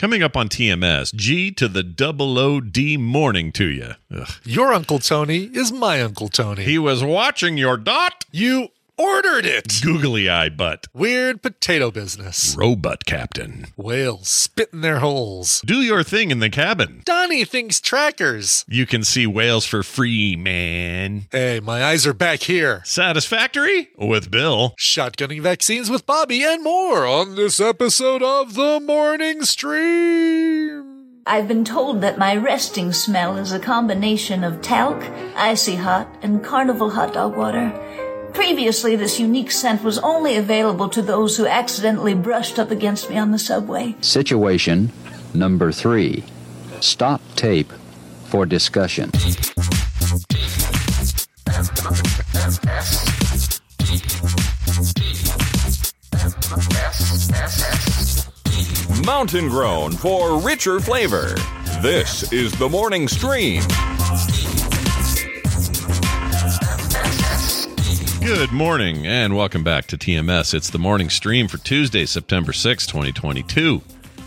Coming up on TMS, G to the double O D morning to you. Ugh. Your Uncle Tony is my Uncle Tony. He was watching your dot. you ordered it. Googly eye butt. Weird potato business. Robot captain. Whales spit in their holes. Do your thing in the cabin. Donnie thinks trackers. You can see whales for free, man. Hey, my eyes are back here. Satisfactory with Bill. Shotgunning vaccines with Bobby and more on this episode of The Morning Stream. I've been told that my resting smell is a combination of talc, icy hot, and carnival hot dog water. Previously, this unique scent was only available to those who accidentally brushed up against me on the subway. Situation number three. Stop tape for discussion. Mountain grown for richer flavor. This is the morning stream. Good morning and welcome back to TMS. It's the morning stream for Tuesday, September 6, 2022.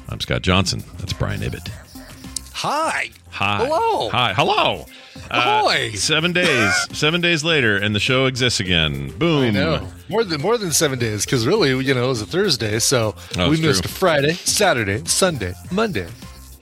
I'm Scott Johnson. That's Brian Ibbott. Hi. Hi. Hello. Hi. Hello. Uh, seven days. seven days later, and the show exists again. Boom. I know. More than more than seven days, because really, you know, it was a Thursday, so Oh, we missed true. Friday, Saturday, Sunday, Monday,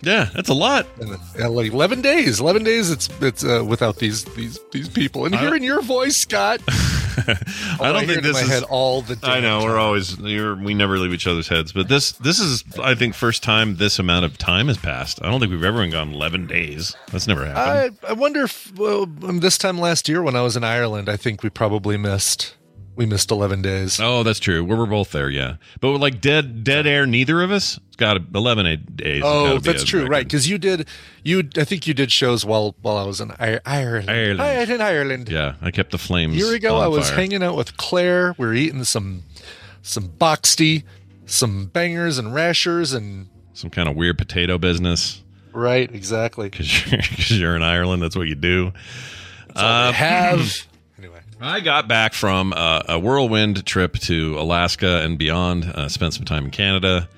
Yeah, that's a lot. and like eleven days. Eleven days. It's it's uh, without these these these people. And hearing your voice, Scott. I don't hear think it in this my is. head all the. I know time. we're always you're, we never leave each other's heads, but this this is I think first time this amount of time has passed. I don't think we've ever gone eleven days. That's never happened. I, I wonder if well, um, this time last year when I was in Ireland, I think we probably missed we missed eleven days. oh, that's true. We were both there, yeah. But like dead dead air, neither of us. It's got eleven a- days. Oh, that's true, record. right? Because you did, you I think you did shows while while I was in I- Ireland. Ireland. I was in Ireland. Yeah, I kept the flames. year ago, on I was fire. hanging out with Claire. We were eating some some boxty, some bangers and rashers, and some kind of weird potato business right, exactly. because you're, you're in Ireland. That's what you do. That's all Uh, have. I got back from uh, a whirlwind trip to Alaska and beyond. Uh, spent some time in Canada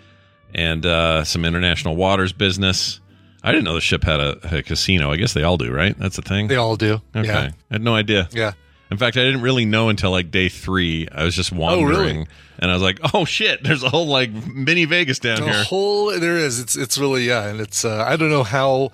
and uh, some international waters business. I didn't know the ship had a, had a casino. I guess they all do, right? That's the thing. they all do. okay, Yeah, I had no idea. yeah. In fact, I didn't really know until like day three. I was just wandering, really? and I was like, "Oh shit! There's a whole like mini Vegas down The here." whole there is. It's it's really yeah, and it's uh, I don't know how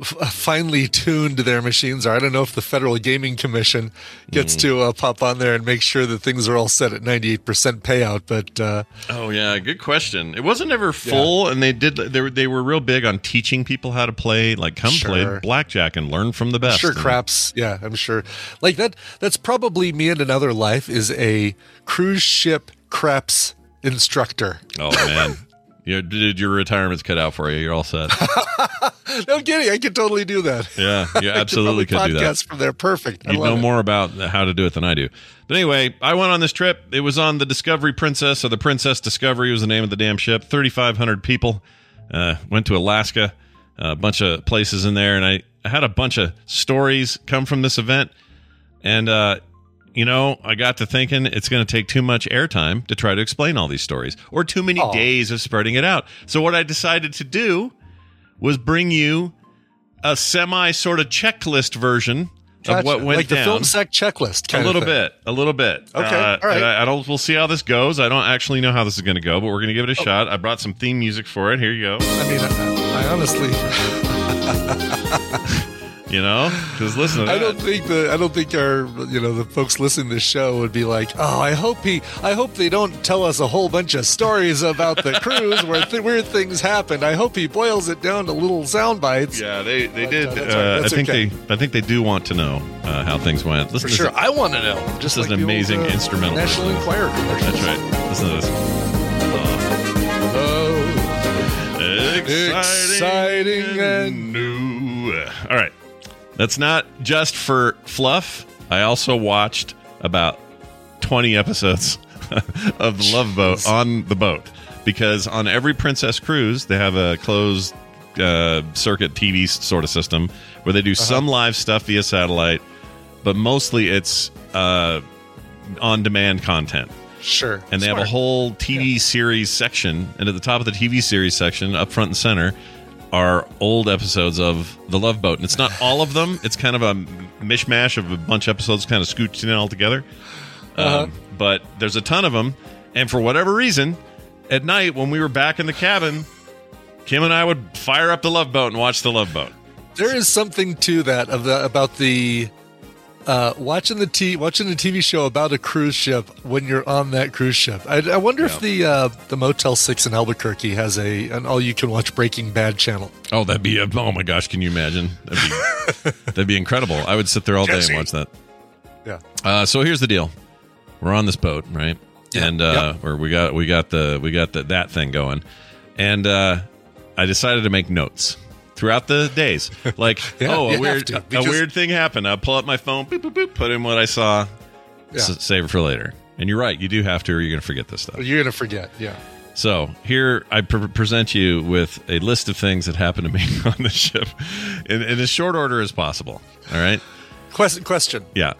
f- finely tuned their machines are. I don't know if the Federal Gaming Commission gets Mm. to uh, pop on there and make sure that things are all set at ninety eight percent payout. But uh, Oh yeah, good question. It wasn't ever full, and they did. They were they were real big on teaching people how to play. Like, come play blackjack and learn from the I'm best. sure And- craps. Yeah, I'm sure. Like that. That's probably me in another life is a cruise ship craps instructor. Oh man, you did your retirement's cut out for you. You're all set. No I'm kidding. I could totally do that. Yeah, you absolutely I could, could do that. podcast from there. Perfect. I You know it. more about how to do it than I do. But anyway, I went on this trip. It was on the Discovery Princess, or the Princess Discovery was the name of the damn ship. 3,500 people. Uh, went to Alaska, a bunch of places in there, and I, I had a bunch of stories come from this event. And, uh, you know, I got to thinking it's going to take too much airtime to try to explain all these stories or too many Aw. days of spreading it out. So, what I decided to do was bring you a semi sort of checklist version Gotcha. what went like the Film Sack checklist. a little of bit, a little bit. Okay, Uh, all right. I, I don't. We'll see how this goes. I don't actually know how this is going to go, but we're going to give it a Oh. shot. I brought some theme music for it. Here you go. I mean, I, I honestly, You know, because listen to I don't think the I don't think our you know the folks listening to the show would be like, oh, I hope he, I hope they don't tell us a whole bunch of stories about the cruise where th- weird things happened. I hope he boils it down to little sound bites. yeah, they they But, did. uh, that's all right. I think okay. they I think they do want to know uh, how things went. Listen For sure, this. I want to know. Just is like an amazing old, uh, instrumental National version. Enquirer. That's right. Listen to this. Oh, Exciting, Exciting and new. All right. That's not just for fluff. I also watched about 20 episodes of The Love Boat on the boat because on every Princess cruise, they have a closed uh, circuit TV sort of system where they do some live stuff via satellite, but mostly it's uh, on demand content sure. and they have a whole TV series section. And at the top of the TV series section, up front and center, are old episodes of The Love Boat. And it's not all of them; it's kind of a mishmash of a bunch of episodes, kind of scooched in all together. Uh-huh. Um, but there's a ton of them, and for whatever reason, at night when we were back in the cabin, Kim and I would fire up The Love Boat and watch The Love Boat. There is something to that of the about the uh, watching the t watching a TV show about a cruise ship when you're on that cruise ship. I, I wonder if the uh, the Motel Six in Albuquerque has a an all you can watch Breaking Bad channel. Oh, that'd be oh my gosh! Can you imagine? That'd be, that'd be incredible. I would sit there all day and watch that. Yeah. Uh, so here's the deal: we're on this boat, right? Yeah. And uh, Yep. or we got we got the we got the, that thing going, and uh, I decided to make notes throughout the days. Like, Yeah, oh, a weird to, a weird thing happened. I pull up my phone, boop, boop, boop, put in what I saw, Yeah. s- save it for later. And you're right, you do have to, or you're going to forget this stuff. You're gonna forget. Yeah. So here I pre- present you with a list of things that happened to me on the ship, in, in as short order as possible. All right? Question. Question. Yeah.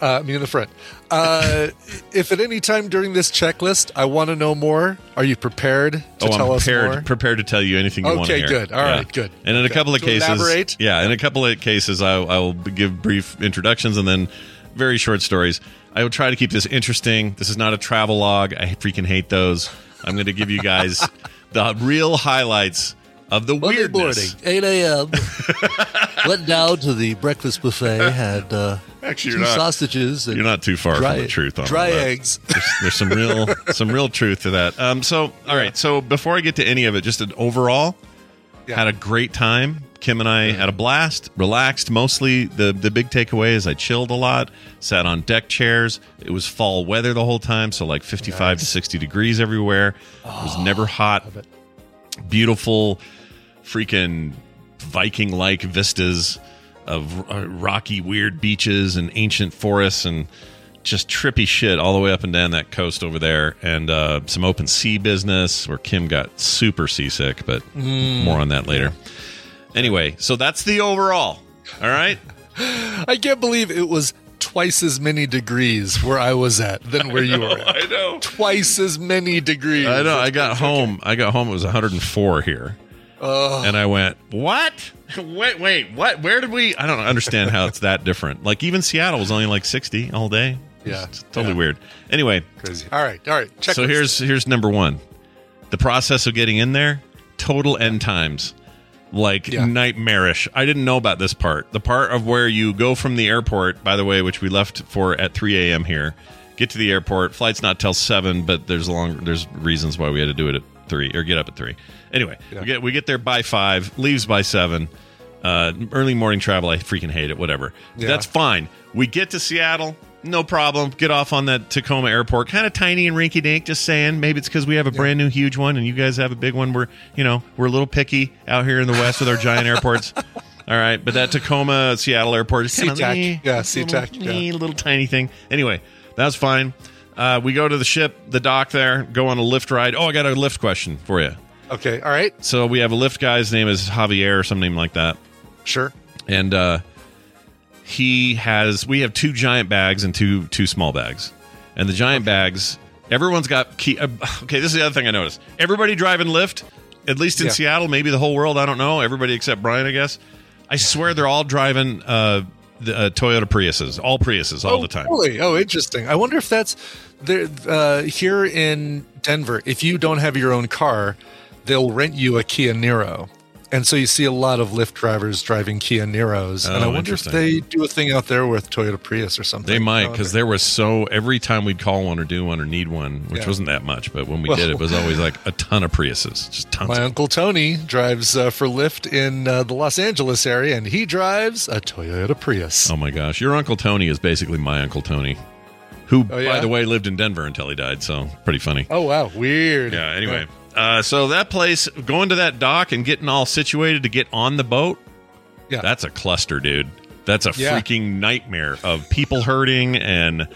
Uh, me in the front. Uh, if at any time during this checklist I want to know more, are you prepared to oh, tell I'm us prepared more? prepared to tell you anything you want to Okay, hear. good. All yeah. right, good. And in a couple of To cases, elaborate? yeah, in a couple of cases, I, I will give brief introductions and then very short stories. I will try to keep this interesting. This is not a travel log. I freaking hate those. I'm going to give you guys the real highlights of the Monday weirdness. morning, 8 a.m. Went down to the breakfast buffet, had uh, Actually, two you're not. sausages and You're not too far dry, from the truth on dry that. eggs. there's, there's some real some real truth to that. Um, so all right, so before I get to any of it, just an overall, Yeah. had a great time. Kim and I had a blast, relaxed. Mostly the the big takeaway is I chilled a lot, sat on deck chairs. It was fall weather the whole time, so like 55 to 60 degrees everywhere. It was never hot. Beautiful, freaking Viking like vistas of uh, rocky, weird beaches and ancient forests and just trippy shit all the way up and down that coast over there. And uh, some open sea business where Kim got super seasick, but more on that later. Anyway, so that's the overall. All right. I can't believe it was twice as many degrees where I was at than where you were at. I know. Twice as many degrees. I know. I got home. I got home. It was 104 here. And I went, what? wait, wait, what? Where did we? I don't understand how it's that different. Like even Seattle was only like 60 all day. Yeah. It's totally Yeah. weird. Anyway, Crazy. All right. All right. Check. so here's here's number one. The process of getting in there, total end times, like Yeah. nightmarish. I didn't know about this part. The part of where you go from the airport, by the way, which we left for at 3 a.m. here. Get to the airport. Flight's not till seven, but there's long there's reasons why we had to do it at three or get up at three. Anyway, Yeah. we get we get there by five, leaves by seven. Uh, early morning travel, I freaking hate it. Whatever. Yeah. That's fine. We get to Seattle, no problem. Get off on that Tacoma airport, kind of tiny and rinky dink. Just saying, maybe it's because we have a brand new huge one, and you guys have a big one. We're you know we're a little picky out here in the west with our giant airports. All right, but that Tacoma Seattle airport is kind of SeaTac. Yeah, SeaTac, little, yeah. little tiny thing. Anyway, that's fine. Uh, we go to the ship, the dock there, go on a lift ride. Oh, I got a lift question for you. Okay. All right. So we have a lift guy. His name is Javier or some name like that Sure. and uh, he has we have two giant bags and two two small bags and the giant bags everyone's got key uh, okay this is the other thing i noticed everybody driving lyft at least in Yeah. seattle maybe the whole world i don't know everybody except brian i guess i swear they're all driving uh, the, uh, Toyota Priuses, all Priuses, all oh, the time. Really? Oh, interesting. I wonder if that's there uh, here in Denver. If you don't have your own car, they'll rent you a Kia Niro, and so you see a lot of Lyft drivers driving Kia Niros. and I Oh, wonder if they do a thing out there with Toyota Prius or something. They might because there was so every time we'd call one or do one or need one, which Yeah. wasn't that much, but when we Well- did, it was always like a ton of Priuses, just tons. My uncle Tony drives uh, for Lyft in uh, the Los Angeles area, and he drives a Toyota Prius. Oh my gosh, your uncle Tony is basically my uncle Tony, who, Oh, yeah? by the way, lived in Denver until he died. So pretty funny. Oh wow, weird. Yeah. Anyway, uh, so that place, going to that dock and getting all situated to get on the boat, Yeah. that's a cluster, dude. That's a Yeah. freaking nightmare of people hurting and.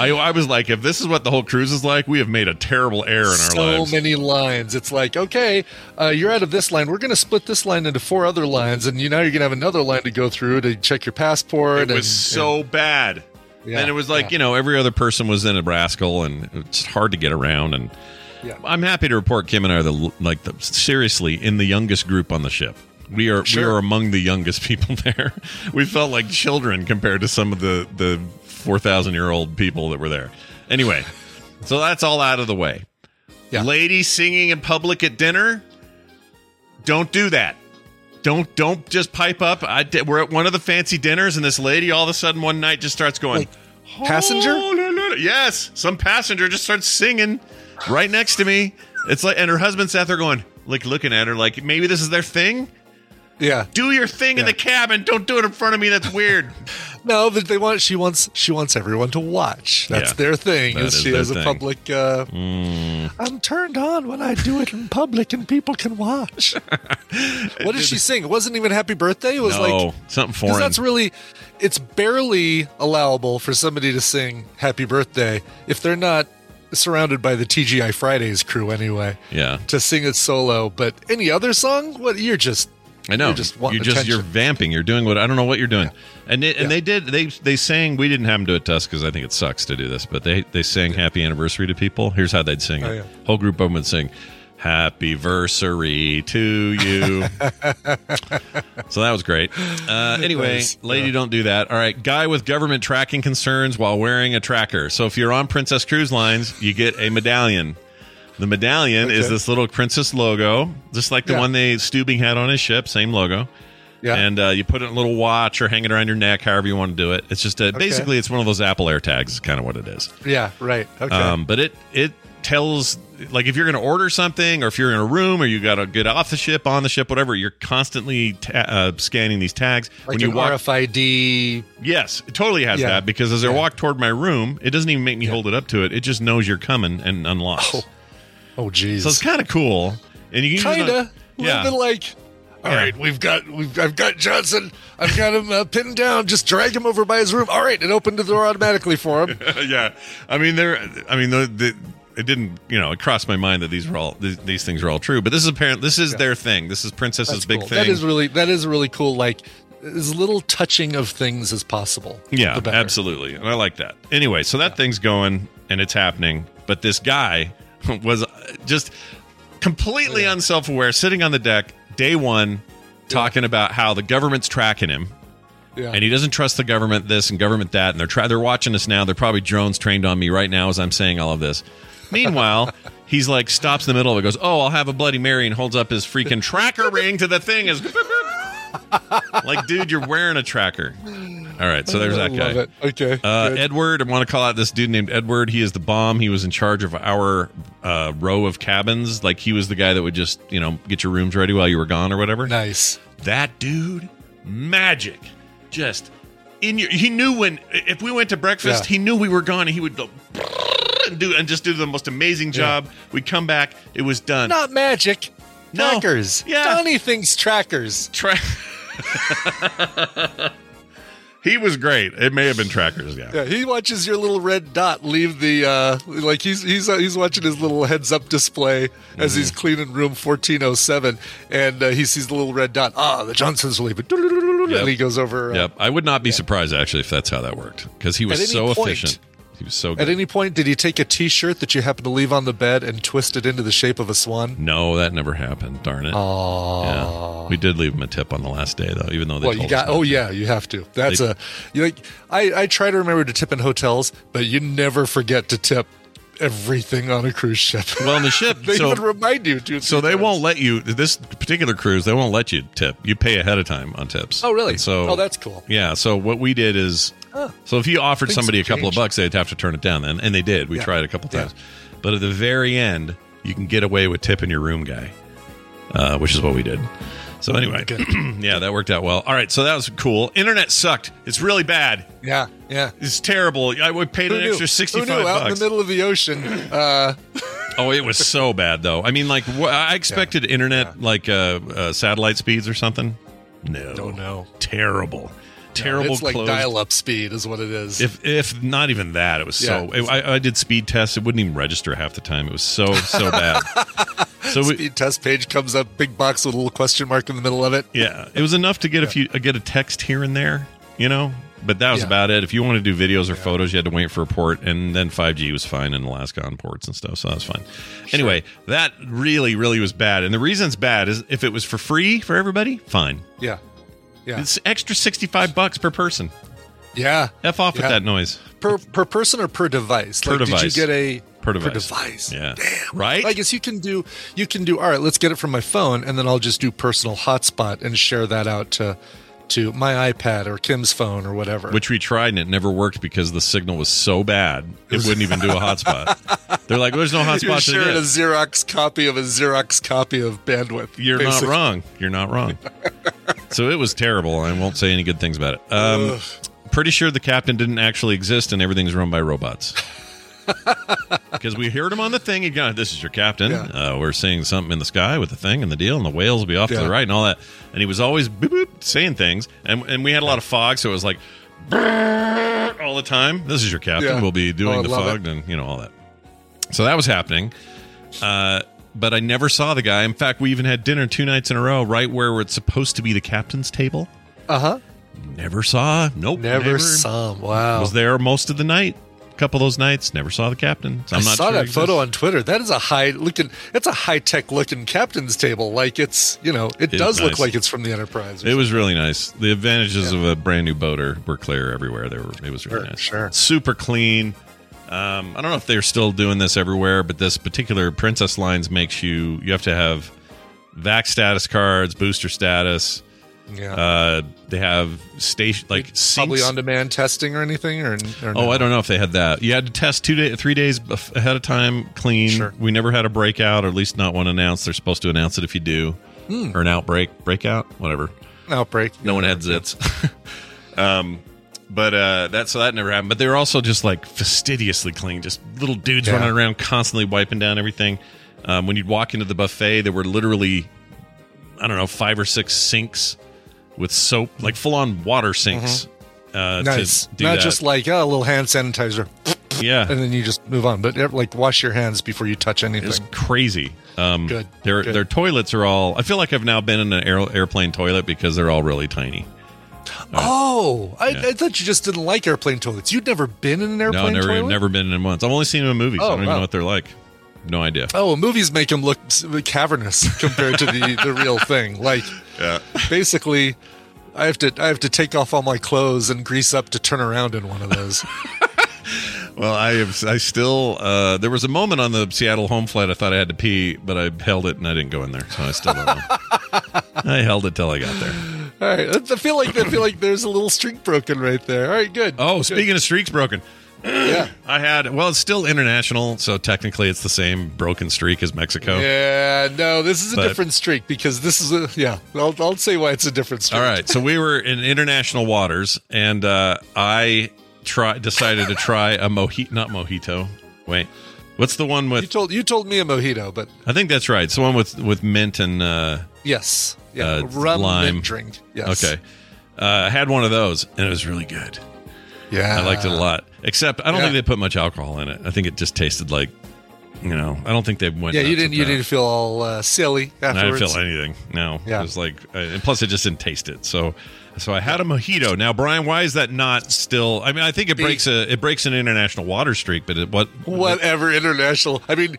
I, I was like, if this is what the whole cruise is like, we have made a terrible error in our lives. so many lines. It's like, okay, uh, you're out of this line. We're going to split this line into four other lines, and you now you're going to have another line to go through to check your passport. It was so bad. Yeah, and it was like, yeah. you know, every other person was in a rascal and it's hard to get around. And Yeah. I'm happy to report Kim and I are the, like, the, seriously, in the youngest group on the ship. We are we are among the youngest people there. we felt like children compared to some of the the four thousand year old people that were there. Anyway, so that's all out of the way. Yeah. Ladies singing in public at dinner, don't do that. Don't don't just pipe up. I did, we're at one of the fancy dinners, and this lady all of a sudden one night just starts going, passenger? Yes, some passenger just starts singing right next to me. It's like, and her husband sat there going, like looking at her, like maybe this is their thing. yeah. Do your thing in Yeah. the cabin. Don't do it in front of me. That's weird. No, but they want. She wants. She wants everyone to watch. That's Yeah. their thing. That is is she their has a thing. public. Uh, Mm. I'm turned on when I do it in public and people can watch. what did she sing? It wasn't even Happy Birthday. It was no, like something because foreign. that's really. It's barely allowable for somebody to sing Happy Birthday if they're not surrounded by the TGI Fridays crew anyway. yeah, To sing it solo, but any other song, what you're just I know. You're just you're just you're vamping. You're doing what I don't know what you're doing. And it, and Yeah. they did they they sang. We didn't have them do it to us because I think it sucks to do this. But they they sang Happy Anniversary to people. Here's how they'd sing it. Oh, yeah. Whole group of them would sing Happy Versary to you. so that was great. Uh, anyway, Nice. lady, don't do that. All right, guy with government tracking concerns while wearing a tracker. So if you're on Princess Cruise Lines, you get a medallion. The medallion is this little princess logo, just like the Yeah. one they Stubing had on his ship, same logo. yeah. And uh, you put it in a little watch or hang it around your neck, however you want to do it. It's just a, basically it's one of those Apple Air tags. Is kind of what it is. yeah, right. Okay. Um, but it it tells like if you're going to order something or if you're in a room or you got to get off the ship, on the ship, whatever. You're constantly ta- uh, scanning these tags like when you walk. RFID. Yes, it totally has Yeah. that because as I walk toward my room, it doesn't even make me hold it up to it. It just knows you're coming and unlocks. Oh, Oh, geez. So it's kind of cool. And you can use it on- Kinda. A yeah. like. All Yeah. right, we've got we've I've got Johnson. I've got him uh, pinned down. Just drag him over by his room. All right, it opened the door automatically for him. yeah, I mean, there. I mean, the, the it didn't. You know, it crossed my mind that these were all these, these things are all true. But this is apparent. This is their thing. This is Princess's That's big cool. thing. That is really that is really cool. Like as little touching of things as possible. yeah, absolutely, and I like that. Anyway, so that thing's going and it's happening. But this guy was uh, just completely unself-aware, sitting on the deck, day one, talking about how the government's tracking him. Yeah. and he doesn't trust the government this and government that and they're try- they're watching us now they're probably drones trained on me right now as i'm saying all of this meanwhile he's like stops in the middle of it goes oh i'll have a bloody mary and holds up his freaking tracker ring to the thing is like dude you're wearing a tracker all right so there's that guy. Okay. uh. Edward, I want to call out this dude named Edward. He is the bomb. He was in charge of our uh, row of cabins. Like he was the guy that would just, you know, get your rooms ready while you were gone or whatever nice. that dude magic just in your he knew when if we went to breakfast Yeah. he knew we were gone and he would go and do and just do the most amazing job we'd come back it was done Not magic. No. Trackers. Yeah. Donnie thinks trackers. Tra- he was great it may have been trackers yeah, Yeah, he watches your little red dot leave the uh like he's he's uh, he's watching his little heads up display as Mm-hmm. he's cleaning room 1407 and uh, he sees the little red dot. Ah, the Johnsons are leaving. And he goes over uh, Yep. I would not be surprised actually if that's how that worked because he was At any so point. efficient He was so At any point, did he take a T-shirt that you happened to leave on the bed and twist it into the shape of a swan? no, that never happened. Darn it. Oh, Yeah. We did leave him a tip on the last day, though, even though they well, told you got. Oh yeah, you have to. That's They- a. You like. I I try to remember to tip in hotels, but you never forget to tip everything on a cruise ship. Well, on the ship, they so- even remind you to. So they won't let you this particular cruise. They won't let you tip. You pay ahead of time on tips. Oh, really? And so Oh, that's cool. Yeah. So what we did is, so if you offered somebody a couple of bucks, they'd have to turn it down. And, and they did. We Yeah. tried a couple Yeah. times, but at the very end, you can get away with tipping your room guy, uh, which is what we did. So anyway, yeah, that worked out well. All right, so that was cool. Internet sucked. It's really bad. Yeah, yeah. It's terrible. I would paid Who an knew? extra sixty-five Who knew? Out in the middle of the ocean. Uh, Oh, it was so bad though. I mean, like wh- I expected internet like uh, uh, satellite speeds or something. No, Oh, no. terrible, terrible. it's like closed- dial-up speed, is what it is. If if not even that, it was so. Yeah. I, I did speed tests. It wouldn't even register half the time. It was so so bad. So we, speed test page comes up, big box with a little question mark in the middle of it. yeah, it was enough to get a few uh, get a text here and there, you know. But that was Yeah. about it. If you want to do videos or photos, you had to wait for a port, and then 5G was fine in Alaska on ports and stuff, so that was fine. Anyway, that really, really was bad. And the reason it's bad is if it was for free for everybody, fine. Yeah, yeah, It's extra 65 bucks per person. yeah. F off with that noise. Per per person or per device? Per like, device. Did you get a per device? Per device. Yeah. Damn. Right? I guess you can do you can do all right, let's get it from my phone and then I'll just do personal hotspot and share that out to to my iPad or Kim's phone or whatever. Which we tried and it never worked because the signal was so bad it wouldn't even do a hotspot. They're like, "There's no you're hotspot to sharing a. Xerox copy of a Xerox copy of bandwidth. You're basically. not wrong. You're not wrong. so it was terrible. I won't say any good things about it. Um, pretty sure the captain didn't actually exist and everything's run by robots. Because we heard him on the thing. He got, this is your captain. Yeah. Uh, we're seeing something in the sky with the thing and the deal, and the whales will be off to the right and all that. And he was always boop, boop, saying things. And, and we had a lot of fog, so it was like all the time. This is your captain. Yeah. We'll be doing Oh, the fog and, you know, all that. So that was happening. Uh, but I never saw the guy. In fact, we even had dinner two nights in a row, right where it's supposed to be the captain's table. Uh-huh. Never saw. Nope. Never, saw him. Wow. Was there most of the night. Couple of those nights, never saw the captain. So I'm I not saw sure that photo on Twitter. That is a high looking. It's a high tech looking captain's table. Like it's you know it It does is look like it's from the Enterprise. It was really nice. The advantages of a brand new boater were clear everywhere. They were. It was really Sure, nice. sure. Super clean. Um, I don't know if they're still doing this everywhere, but this particular Princess Lines makes you you have to have vac status cards, booster status. Yeah. Uh, they have station like Probably on demand testing or anything, or, or Oh, I don't know if they had that. You had to test two day, three days ahead of time, clean. Sure. We never had a breakout, or at least not one announced. They're supposed to announce it if you do, Hmm. or an outbreak, breakout, whatever. outbreak. No one had zits. um, but uh, that so that never happened. But they were also just like fastidiously clean, just little dudes Yeah. running around, constantly wiping down everything. Um, when you'd walk into the buffet, there were literally, I don't know, five or six sinks with soap, like full on water sinks. Uh, Mm-hmm. Nice. To do Not that. just like oh, a little hand sanitizer, yeah, and then you just move on. But like wash your hands before you touch anything. It's crazy. Um, Good, Their good. their toilets are all. I feel like I've now been in an air, airplane toilet because they're all really tiny. Oh, I, Yeah. I thought you just didn't like airplane toilets. You'd never been in an airplane toilet. No, never toilet. never been in once. I've only seen them in movies. I Oh, don't even know what they're like. No idea. Oh, movies make them look cavernous compared to the the real thing. Like, Yeah. basically, I have to I have to take off all my clothes and grease up to turn around in one of those. Well, I have. I still. Uh, there was a moment on the Seattle home flight I thought I had to pee, but I held it and I didn't go in there, so I still don't know. I held it till I got there. all right, I feel like I feel like there's a little streak broken right there. All right, good. Oh, Good. speaking of streaks broken, yeah, I had. Well, it's still international, so technically it's the same broken streak as Mexico. yeah, no, this is a But- different streak because this is a yeah. I'll I'll say why it's a different streak. All right, so we were in international waters, and uh, I try decided to try a mojito. Not mojito. Wait, what's the one with You told you told me a mojito, but I think that's right. It's the one with with mint and. Uh, yes, yeah, Uh, rum lime. mint drink. Yes. Okay, uh, I had one of those, and it was really good. Yeah, I liked it a lot. Except I don't Yeah. think they put much alcohol in it. I think it just tasted like you know, I don't think they went. Yeah, you didn't. You didn't feel all uh, silly I didn't feel anything. No, Yeah. it was like, uh, and plus, I just didn't taste it. So, so I had a mojito. Now, Brian, why is that not still? I mean, I think it breaks a it breaks an international water streak, but it, what? Whatever international. I mean,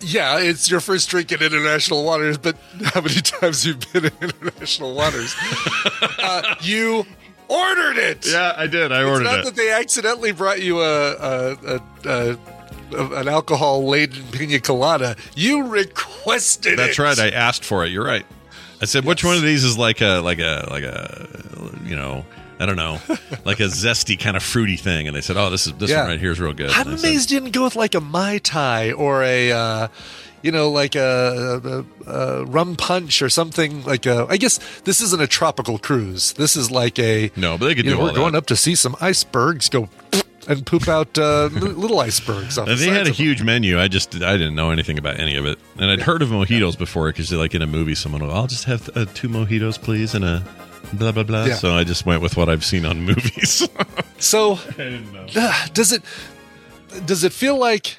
yeah, it's your first drink in international waters, but how many times you've been in international waters? uh, you ordered it. Yeah, I did. I ordered It's not it. that they accidentally brought you a, a, a, a, an alcohol laden pina colada. You requested That's it. right. I asked for it. You're right. I said, which one of these is like a like a like a you know I don't know like a zesty kind of fruity thing? And they said, oh, this is this Yeah. one right here is real good. Said, amazed you didn't go with like a mai tai or a, uh, you know, like a, a, a rum punch or something like a. I guess this isn't a tropical cruise. This is like a. No, but they could do know, all We're going that. up to see some icebergs. Go and poop out uh, little icebergs. Off And the they had a of them. huge menu. I just I didn't know anything about any of it, and I'd heard of mojitos before because like in a movie, someone will I'll just have uh, two mojitos, please, and a blah blah blah. Yeah. So I just went with what I've seen on movies. So I didn't know. uh, does it does it feel like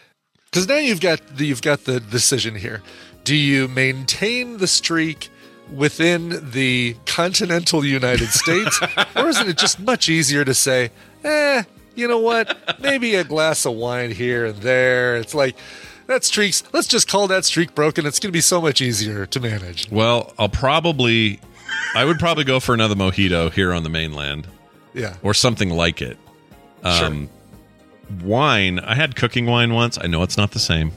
because now you've got the, you've got the decision here. Do you maintain the streak within the continental united states or isn't it just much easier to say eh you know what? Maybe a glass of wine here and there. It's like that streak's let's just call that streak broken. It's going to be so much easier to manage. Well, I'll probably I would probably go for another mojito here on the mainland. Yeah. Or something like it. Um, Wine. I had cooking wine once. I know it's not the same.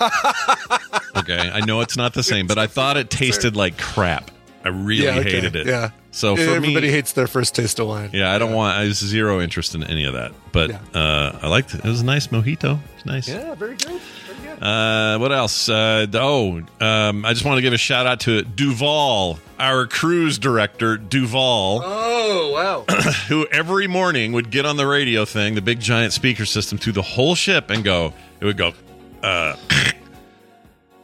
okay, I know it's not the same, but I thought it tasted like crap. I really yeah okay, hated it. yeah So for everybody me, hates their first taste of wine Yeah, I don't want. I have zero interest in any of that. But Yeah. uh, I liked it. It was a nice mojito. It's nice. yeah very good Uh, what else? Uh, oh, um, I just want to give a shout out to Duval, our cruise director, Duval, oh wow who every morning would get on the radio thing, the big giant speaker system, to the whole ship and go. It would go. Uh,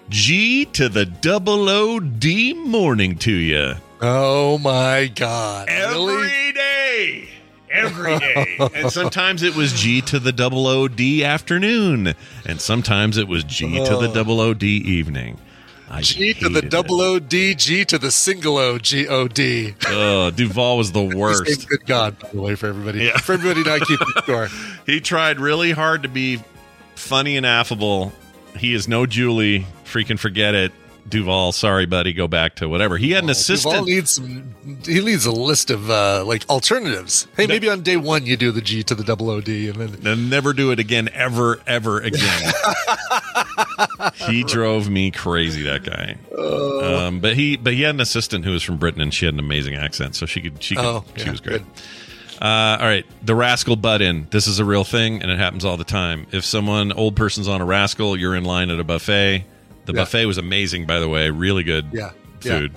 G to the double O D morning to you. Oh my God! Every Really? day. Every day. and sometimes it was G to the double O D afternoon. And sometimes it was G to the double O D evening. I G to the double. O D, G to the single O G O D. Oh, Duval was the worst. Good God, by the way, for everybody, Yeah. for everybody not keeping score. He tried really hard to be funny and affable. He is no Julie. Freaking forget it. Duval, sorry, buddy. Go back to whatever. He had an Duval assistant. needs some. He needs a list of uh, like alternatives. Hey, maybe on day one you do the G to the double O D, and then and never do it again, ever, ever again. he drove me crazy, that guy. Uh. Um, but he, but he had an assistant who was from Britain, and she had an amazing accent, so she could, she could, Oh, she yeah, was great. good. Uh, all right, the rascal butt in. This is a real thing, and it happens all the time. If someone old person's on a rascal, you're in line at a buffet. The Yeah. buffet was amazing, by the way. Really good Yeah, yeah. food.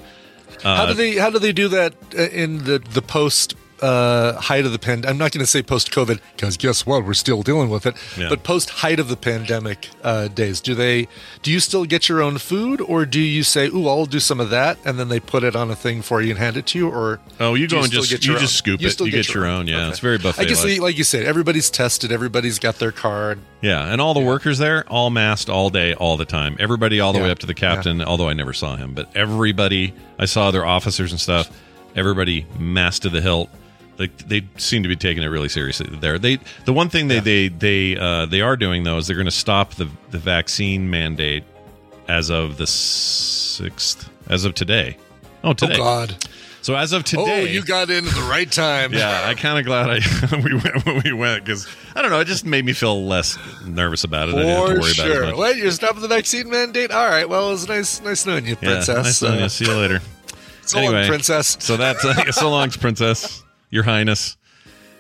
how Uh, do they how do they do that uh, in the the post uh, height of the pand? I'm not going to say post COVID because guess what? We're still dealing with it. Yeah. But post height of the pandemic uh, days, do they do you still get your own food, or do you say, "Ooh, I'll do some of that," and then they put it on a thing for you and hand it to you, or Oh, you go and just get you your just own? scoop it. You get your own. Yeah, it's very buffet. I guess, like you said, everybody's tested. Everybody's got their card. Yeah, and all the workers there, all masked all day, all the time. Everybody, all the Yeah. way up to the captain. Although I never saw him, but everybody I saw their officers and stuff. Everybody masked to the hilt. Like they seem to be taking it really seriously there. They the one thing they they they uh, they are doing though is they're going to stop the the vaccine mandate as of the sixth, as of today. Oh, today. Oh God! So as of today, Oh, you got in at the right time. yeah, I kind of glad I we went when we went because I don't know, it just made me feel less nervous about it. I didn't have to For worry about it much. What? You're stopping the vaccine mandate? All right. Well, it was nice, nice knowing you, Yeah, princess. nice knowing you. See you later. so long, princess. So that's uh, so long, princess, your highness.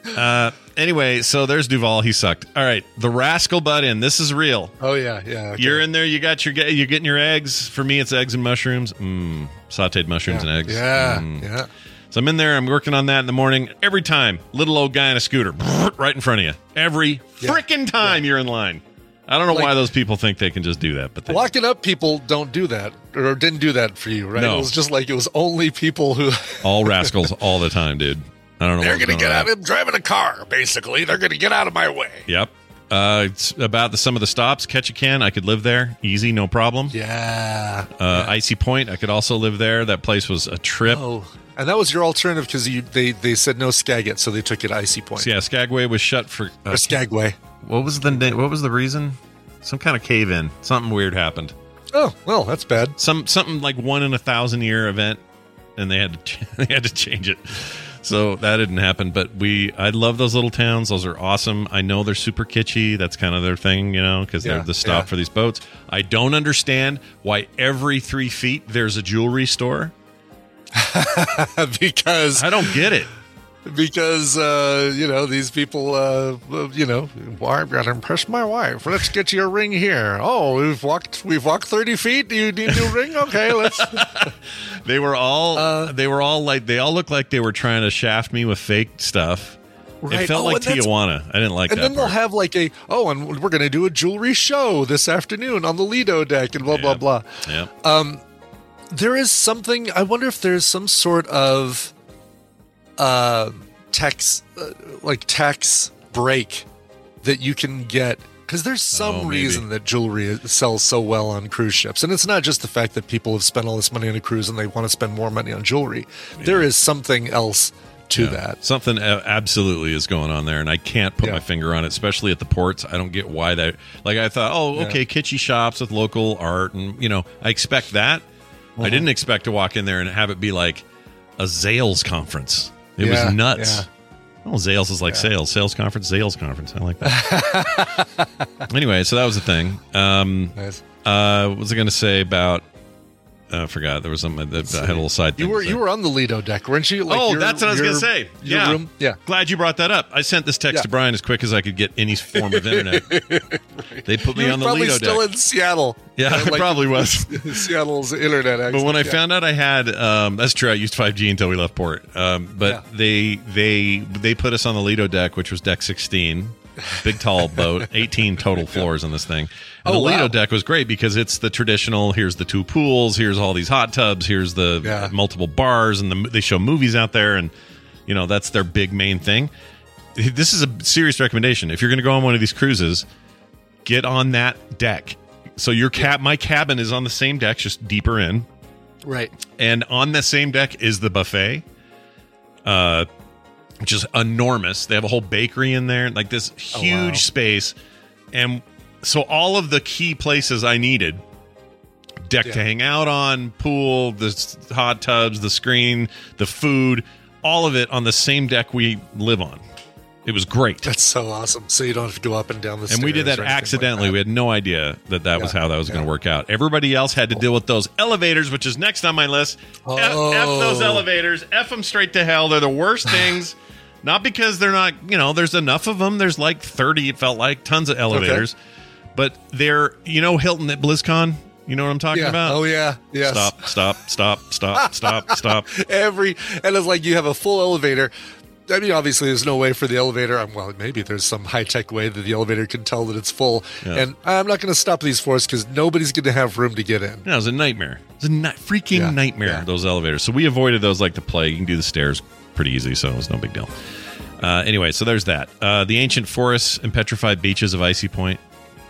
Uh, anyway, so there's Duval. He sucked. All right, the rascal butt in. This is real. Oh yeah, yeah. okay. You're in there. You got your. You're getting your eggs. For me, it's eggs and mushrooms. Mmm, sautéed mushrooms yeah. and eggs. Yeah, Mm. yeah. So I'm in there. I'm working on that in the morning. Every time, little old guy in a scooter, right in front of you. Every Yeah. freaking time you're in line. I don't know Like- why those people think they can just do that, but they, Locking up people don't do that, or didn't do that for you, right? No. It was just like it was only people who all rascals all the time, dude. I don't know. they're going to going get on. out. I'm driving a car. Basically, they're going to get out of my way. Yep. Uh, it's about the some of the stops. Ketchikan, I could live there, easy, no problem. Yeah. Uh, Icy Point, I could also live there. That place was a trip. Oh, and that was your alternative because you they they said no Skagit, so they took it Icy Point. So yeah, Skagway was shut for. Uh, Or Skagway. what was the na- what was the reason? Some kind of cave in. Something weird happened. Oh well, that's bad. Some something like one in a thousand year event, and they had to they had to change it. So that didn't happen. But we, I love those little towns. Those are awesome. I know they're super kitschy. That's kind of their thing, you know, because Yeah, they're the stop yeah. for these boats. I don't understand why every three feet there's a jewelry store. because I don't get it. Because uh, you know these people uh, you know why I've got to impress my wife. Let's get you a ring here. Oh, we've walked we've walked thirty feet. Do you need a new ring? Okay, let's. They were all Uh, they were all like they all looked like they were trying to shaft me with fake stuff. Right. It felt Oh, like Tijuana. I didn't like And that. And then they'll have like a oh, and we're going to do a jewelry show this afternoon on the Lido deck, and blah blah Yeah. blah. yeah. Um, there is something i wonder if there's some sort of uh tax uh, like tax break that you can get because there's some Oh, reason that jewelry sells so well on cruise ships and it's not just the fact that people have spent all this money on a cruise and they want to spend more money on jewelry there is something else to Yeah. that Something absolutely is going on there, and I can't put Yeah. my finger on it, especially at the ports. I don't get why that. Like I thought, oh, Yeah. okay, kitschy shops with local art, and you know, I expect that. Uh-huh. I didn't expect to walk in there and have it be like a Zales conference. It Yeah, was nuts. yeah. Well, Zales is like sales, sales conference, Zales conference. I like that. anyway, so that was the thing. Um, Nice. uh, what was I going to say about? I forgot. There was something that I had a little side. you thing were you were on the lido deck weren't you Like oh, your- that's what I was your- to say. your Yeah. room? yeah Glad you brought that up. I sent this text Yeah. to Brian as quick as I could get any form of internet. They put me you on the probably Lido still deck. in seattle yeah, I like- probably was. Seattle's internet. But when I yeah. found out I had, um, that's true. I used 5G until we left port. Um, but Yeah. they they they put us on the Lido deck, which was deck 16, big tall boat, 18 total floors on this thing. And Oh, the Lido wow. deck was great because it's the traditional. Here's the two pools. Here's all these hot tubs. Here's the Yeah. multiple bars, and the, they show movies out there, and you know that's their big main thing. This is a serious recommendation. If you're going to go on one of these cruises, get on that deck. So your cap, my cabin is on the same deck, just deeper in right. and on the same deck is the buffet uh which is enormous they have a whole bakery in there like this huge Oh, wow. space and so all of the key places i needed deck to hang out on pool the hot tubs the screen the food all of it on the same deck we live on it was great That's so awesome. So you don't have to go up and down the stairs. and we did that anything like accidentally. that. We had no idea that that was how that was going to work out. Everybody else had to deal with those elevators, which is next on my list. F, Oh. F those oh. elevators. F them straight to hell. They're the worst things. Not because they're not, you know, there's enough of them. There's like 30, it felt like, tons of elevators. But they're, you know, Hilton at BlizzCon? You know what I'm talking Yeah. about? Oh yeah. Yes. Stop, stop, stop, stop, stop, stop. Every and it's like you have a full elevator. I mean, obviously, there's no way for the elevator. um, Well, maybe there's some high tech way that the elevator can tell that it's full. Yeah. And I'm not going to stop these floors because nobody's going to have room to get in. Yeah, it was a nightmare. It was a ni- freaking Yeah, nightmare, yeah. those elevators. So we avoided those like the plague. You can do the stairs pretty easy, so it was no big deal. Uh, anyway, so there's that. Uh, the ancient forests and petrified beaches of Icy Point.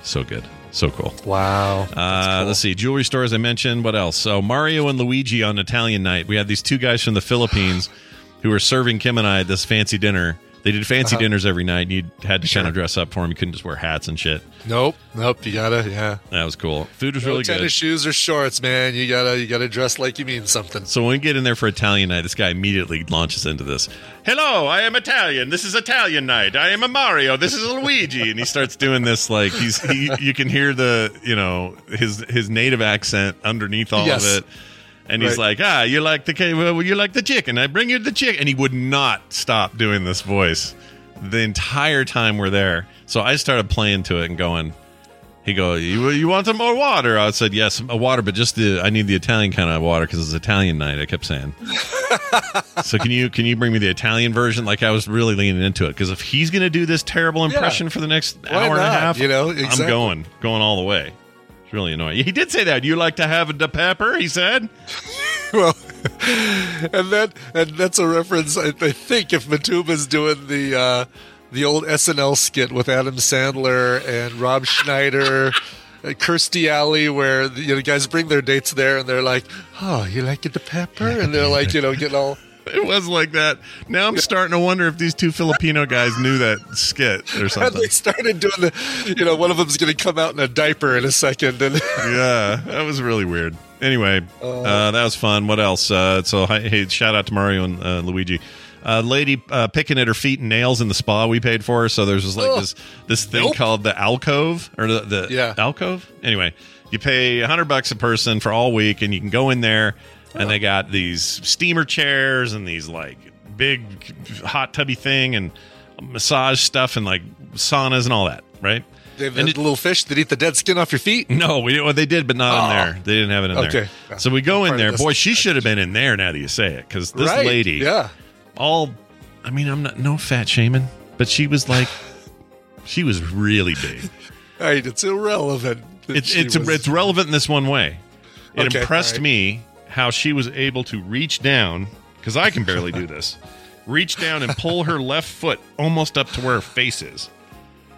So good. So cool. Wow. Uh, Let's see. Jewelry stores I mentioned. What else? So Mario and Luigi on Italian night. We had these two guys from the Philippines who were serving Kim and I this fancy dinner. They did fancy Uh-huh. dinners every night. and You had to Sure. kind of dress up for them. You couldn't just wear hats and shit. Nope. Nope. You gotta. Yeah. That was cool. Food was No really tennis good. shoes or shorts, man. You gotta. You gotta dress like you mean something. So when we get in there for Italian night, this guy immediately launches into this. Hello, I am Italian. This is Italian night. I am a Mario. This is a Luigi, and he starts doing this like he's he. You can hear the you know his his native accent underneath all Yes. of it, and he's Right. like, ah, you like the ca- well, you like the chicken. I bring you the chicken, and he would not stop doing this voice the entire time we're there. So I started playing to it and going. He go, you, you want some more water? I said, yes, a water, but just the I need the Italian kind of water because it's Italian night. I kept saying. so can you can you bring me the Italian version? Like I was really leaning into it because if he's going to do this terrible impression for the next Why hour and a half, You know, I'm going going all the way. It's really annoying. He did say that. You like to have the pepper? He said. well, and that and that's a reference. I, I think if Matuma's doing the uh, the old SNL skit with Adam Sandler and Rob Schneider. Kirstie Alley, where the, you know, guys bring their dates there, and they're like, "Oh, you like it the pepper?" And they're like, you know, getting all It was like that. Now I'm starting to wonder if these two Filipino guys knew that skit or And something. they started doing the, you know, one of them's going to come out in a diaper in a second, and yeah, that was really weird. Anyway, uh, that was fun. What else? Uh, so, hey, shout out to Mario and uh, Luigi. Uh, lady uh, picking at her feet and nails in the spa we paid for. So there's just like Ugh. this this thing Nope. called the alcove or the, the Yeah. alcove. Anyway, you pay a hundred bucks a person for all week, and you can go in there, and they got these steamer chairs and these like big hot tubby thing and massage stuff and like saunas and all that. Right? they have And it- little fish that eat the dead skin off your feet. no, we well, they did, but not in Oh. there. They didn't have it in Okay. there. So we go in there. Boy, she should have been in there. Now that you say it, because this right? lady, yeah, all, I mean, I'm not no fat shaming, but she was like, she was really big. right. It's irrelevant. It's it's was- it's relevant in this one way. It Okay, impressed right. me how she was able to reach down because I can barely do this. Reach down and pull her left foot almost up to where her face is.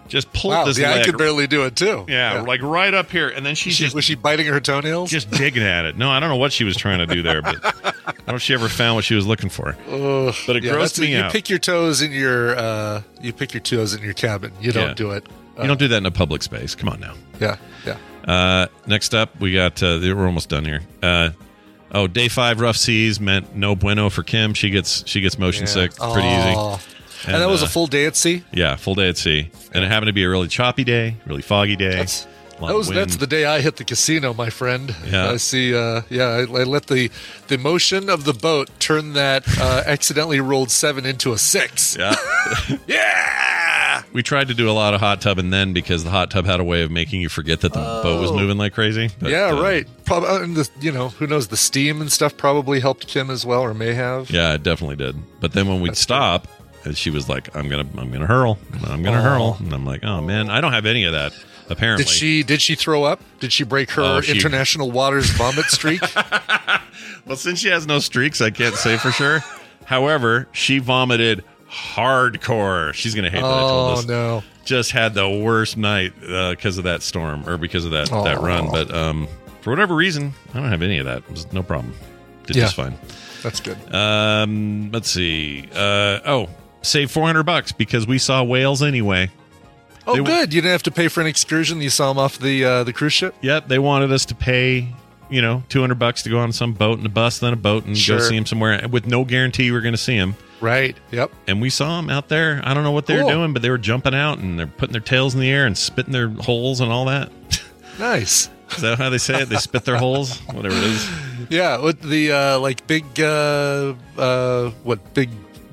Just pull wow. this Yeah, I leg. could barely do it too. yeah, like right up here, and then she She, just was she biting her toenails? just digging at it. No, I don't know what she was trying to do there, but I don't know if she ever found what she was looking for. Ugh. But it Yeah, grossed me you out. pick your toes in your uh, you pick your toes in your cabin. You don't Yeah. do it. You don't do that in a public space. Come on now. Yeah, yeah. Uh, next up, we got. Uh, we're almost done here. Uh, oh, day five, rough seas meant no bueno for Kim. She gets she gets motion Yeah. sick. Pretty Aw. easy. And, that was uh, a full day at sea. yeah, full day at sea, and it happened to be a really choppy day, really foggy day. That's that was that's the day I hit the casino, my friend. Yeah. I see. Uh, yeah, I, I let the the motion of the boat turn that uh, accidentally rolled seven into a six. yeah. Yeah. we tried to do a lot of hot tubbing then because the hot tub had a way of making you forget that the boat was moving like crazy. But, yeah, uh, right. Probably, and the, you know, who knows? The steam and stuff probably helped Kim as well, or may have. Yeah, it definitely did. But then when we'd stop, and she was like, "I'm gonna, I'm gonna hurl, I'm gonna Aw. hurl," and I'm like, "Oh man, I don't have any of that." Apparently, Did she? Did she throw up? Did she break her Oh, she- international waters vomit streak? Well, since she has no streaks, I can't say for sure. However, she vomited hardcore. She's gonna hate that I told oh no! Just had the worst night because of that storm or because of that that run. But um, for whatever reason, I don't have any of that. It was no problem. Did Yeah. just fine. That's good. Um, let's see. Uh, oh, save four hundred bucks because we saw whales anyway. Oh, they- good. You didn't have to pay for an excursion. You saw them off the uh, the cruise ship. Yep, they wanted us to pay, you know, two hundred bucks to go on some boat and a bus, then a boat, and Sure. go see him somewhere with no guarantee we're going to see him. Right. Yep. And we saw them out there. I don't know what they were doing, but they were jumping out and they're putting their tails in the air and spitting their holes and all that. Nice. Is that how they say it? They spit their holes, whatever it is. Yeah. With the uh, like big uh, uh, what big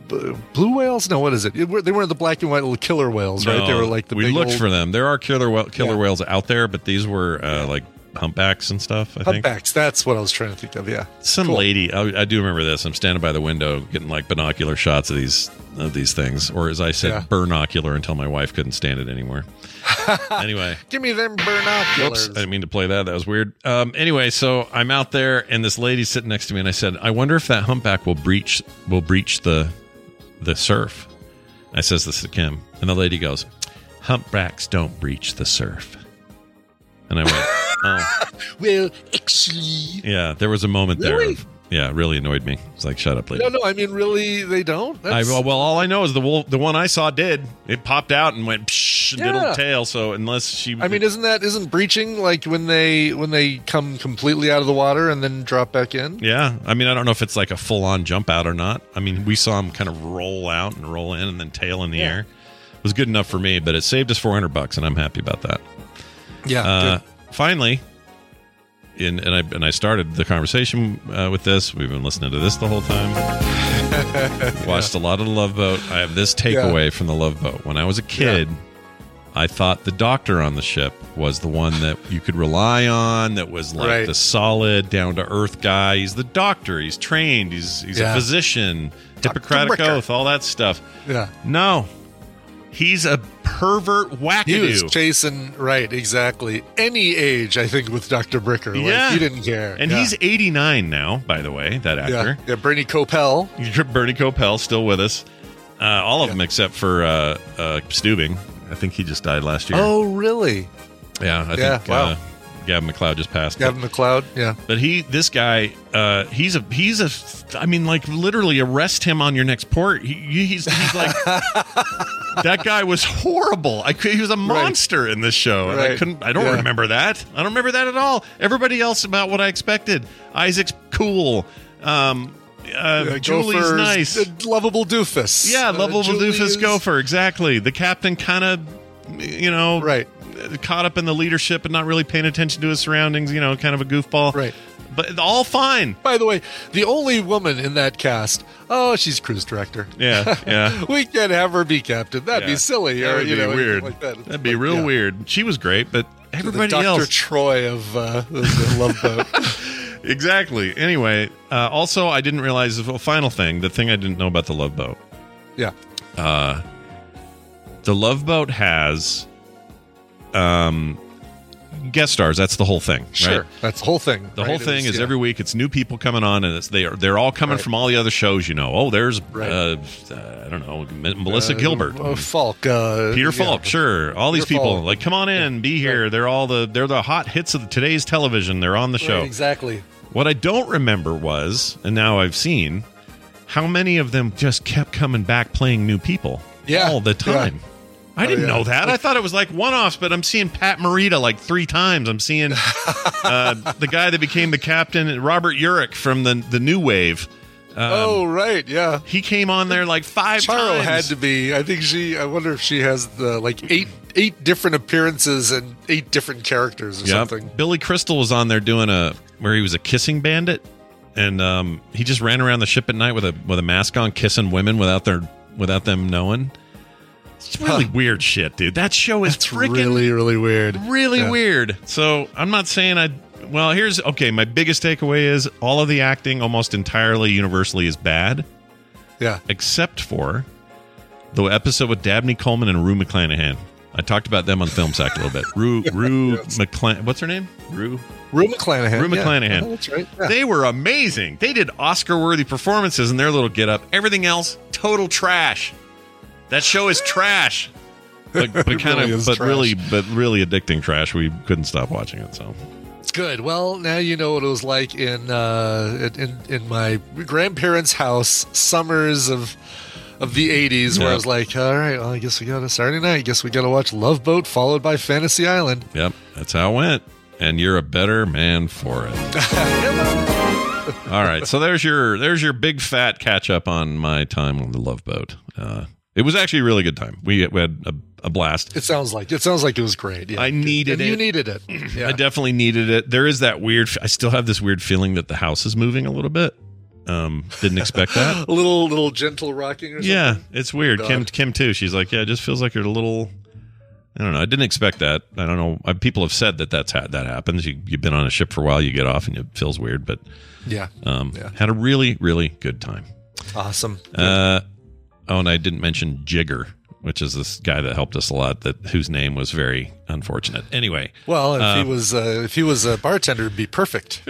blue whales? No, what is it? It were- They weren't the black and white little killer whales, right? They were like the we looked old for them. There are killer whale, killer Yeah. whales out there, but these were uh, like humpbacks and stuff. I think humpbacks. That's what I was trying to think of. Yeah. some Cool. lady. I, I do remember this. I'm standing by the window getting like binocular shots of these of these things, or as I said, Yeah. burnocular until my wife couldn't stand it anymore. anyway. Give me them binoculars. I didn't mean to play that. That was weird. Um, anyway, so I'm out there, and this lady's sitting next to me, and I said, "I wonder if that humpback will breach will breach the the surf." I says this to Kim, and the lady goes, "Humpbacks don't breach the surf." And I went, "Oh, Well, actually, yeah." There was a moment there. Of, yeah, it really annoyed me. It's like, "Shut up, lady." no, no. I mean, really, they don't. I, That's- well, well, all I know is the wolf, the one I saw did. It popped out and went psh, and a tail. So unless she, I mean, isn't that isn't breaching like when they when they come completely out of the water and then drop back in? Yeah, I mean, I don't know if it's like a full on jump out or not. I mean, we saw him kind of roll out and roll in and then tail in the air. It was good enough for me, but it saved us four hundred bucks, and I'm happy about that. Yeah. Uh, finally, in, and I and I started the conversation uh, with this. We've been listening to this the whole time. Watched a lot of the Love Boat. I have this takeaway from the Love Boat. When I was a kid, I thought the doctor on the ship was the one that you could rely on. That was like Right. the solid, down to earth guy. He's the doctor. He's trained. He's he's Yeah. a physician. Hippocratic oath. All that stuff. yeah. No, he's a pervert wackadoo. He was chasing right exactly any age. I think with Doctor Bricker. Like, Yeah. he didn't care. And Yeah. he's 89 now, by the way, that yeah, actor. yeah. Bernie Kopell. Bernie Kopell still with us. Uh, all of them except for uh, uh, Stubing. I think he just died last year. Oh, really? yeah, I yeah, think wow. Uh, Gavin MacLeod just passed. Gavin MacLeod. Yeah. But he, this guy, uh, he's a, he's a, I mean, like literally arrest him on your next port. He, he's, he's like, that guy was horrible. I could, he was a monster in this show, and I couldn't, I don't Yeah. remember that. I don't remember that at all. Everybody else about what I expected. Isaac's cool. Um, uh, Yeah, Julie's Gopher's nice. lovable doofus. Yeah, Uh, lovable Julie doofus gopher. Exactly. The captain kind of, you know, Right. Caught up in the leadership and not really paying attention to his surroundings. You know, kind of a goofball. Right. But all fine. By the way, the only woman in that cast, oh, she's cruise director. Yeah, yeah. we can't have her be captain. That'd Yeah. be silly, That or would you be know, weird. like that. That'd be like, real yeah. weird. She was great, but The everybody Dr. else. Troy of uh, the Love Boat. exactly. Anyway, uh, also I didn't realize the final thing. The thing I didn't know about the Love Boat. yeah. Uh, the Love Boat has um guest stars. That's the whole thing. Sure. Right? That's the whole thing. The right? whole thing was- is yeah. every week it's new people coming on, and it's they are they're all coming Right. from all the other shows. You know, oh, there's uh, uh, I don't know Melissa Uh, Gilbert, uh, Falk. Uh, Peter yeah. Falk, sure, all these Peter people Falk. like come on in, be here. They're all the they're the hot hits of today's television. They're on the show. Exactly. What I don't remember was, and now I've seen, how many of them just kept coming back playing new people Yeah. all the time. I Oh, didn't yeah. know that. I thought it was like one offs, but I'm seeing Pat Morita like three times. I'm seeing uh, the guy that became the captain, Robert Urich from the the New Wave. Um, oh, right. Yeah. He came on there like five Charo times. had to be. I think she. I wonder if she has the like eight eight different appearances and eight different characters or Yep. something. Billy Crystal was on there doing a where he was a kissing bandit, and um, he just ran around the ship at night with a with a mask on, kissing women without their without them knowing. It's really weird shit, dude. That show is It's freaking really really weird. really Yeah. weird. So I'm not saying I. Well, here's okay. My biggest takeaway is all of the acting almost entirely universally is bad, Yeah. except for the episode with Dabney Coleman and Rue McClanahan. I talked about them on Film Sack a little bit. Rue Rue Yes. McClan. What's her name? Rue. Rue McClanahan. Rue yeah. McClanahan. Oh, that's right. Yeah. They were amazing. They did Oscar-worthy performances in their little get-up. Everything else, total trash. That show is trash. But, but It kind really of, but trash. really, but really addicting trash. We couldn't stop watching it. So It's good. Well, now you know what it was like in uh, in in my grandparents' house summers of of the '80s, where Yeah. I was like, all right, well, I guess we got a Saturday night. I guess we got to watch Love Boat followed by Fantasy Island. Yep, that's how it went. And you're a better man for it. All right, so there's your there's your big fat catch up on my time on the Love Boat. Uh, it was actually a really good time. We, we had a, a blast. It sounds like it sounds like it was great. Yeah, I needed and You needed it. Yeah. I definitely needed it. There is that weird. I still have this weird feeling that the house is moving a little bit. Um, didn't expect that. a little little gentle rocking or something. yeah, it's weird. Kim Kim too. She's like, yeah, it just feels like you're a little. I don't know. I didn't expect that. I don't know. Uh, People have said that that's ha- that happens. You, you've been on a ship for a while, you get off, and it feels weird. But Yeah. um, Yeah. had a really really good time. Awesome. Uh, oh, and I didn't mention Jigger, which is this guy that helped us a lot. That whose name was very unfortunate. Anyway, well, if uh, he was uh, if he was a bartender, it'd be perfect.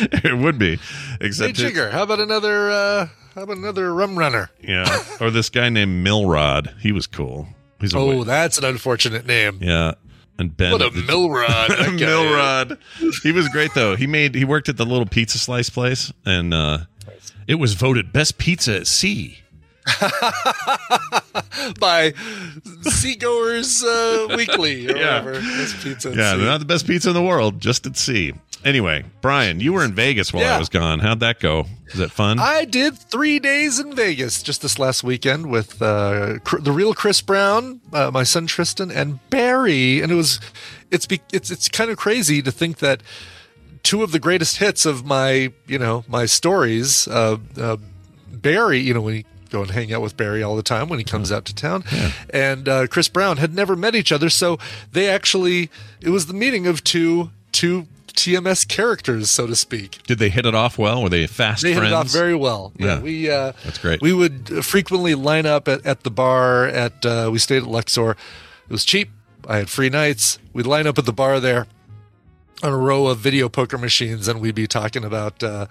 it would be. hey, Except it- Jigger, how about another uh, how about another rum runner? Yeah. or this guy named Milrod. He was cool. He's Oh, that's an unfortunate name. yeah. And Ben What a Milrod. Milrod. He was great though. He made he worked at the little pizza slice place and uh it was voted best pizza at sea. by Seagoers uh, Weekly or Yeah. whatever. This pizza. Yeah, sea. not the best pizza in the world, just at sea. Anyway, Brian, you were in Vegas while I was gone. How'd that go? Was it fun? I did three days in Vegas just this last weekend with uh, the real Chris Brown, uh, my son Tristan, and Barry, and it was it's be- it's it's kind of crazy to think that two of the greatest hits of my you know my stories, uh, uh, Barry, you know when he go and hang out with Barry all the time when he comes out to town, and uh, Chris Brown had never met each other, so they actually it was the meeting of two two TMS characters, so to speak. Did they hit it off well? Were they fast They hit it off very well. Yeah, Yeah. we uh, That's great. We would frequently line up at, at the bar. At uh, we stayed at Luxor. It was cheap. I had free nights. We'd line up at the bar there, on a row of video poker machines, and we'd be talking about uh,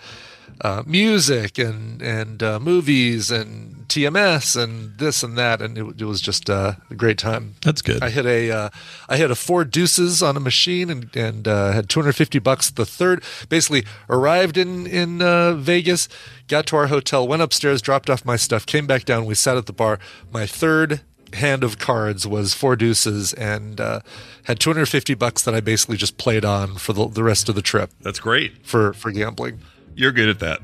uh, music and and uh, movies and TMS and this and that, and it, it was just uh, a great time. That's good. I hit a uh, I hit a four deuces on a machine and and uh, had 250 bucks. The third basically arrived in in uh, Vegas, got to our hotel, went upstairs, dropped off my stuff, came back down. We sat at the bar. My third hand of cards was four deuces and uh, had 250 bucks that I basically just played on for the, the rest of the trip That's great. for for gambling. You're good at that.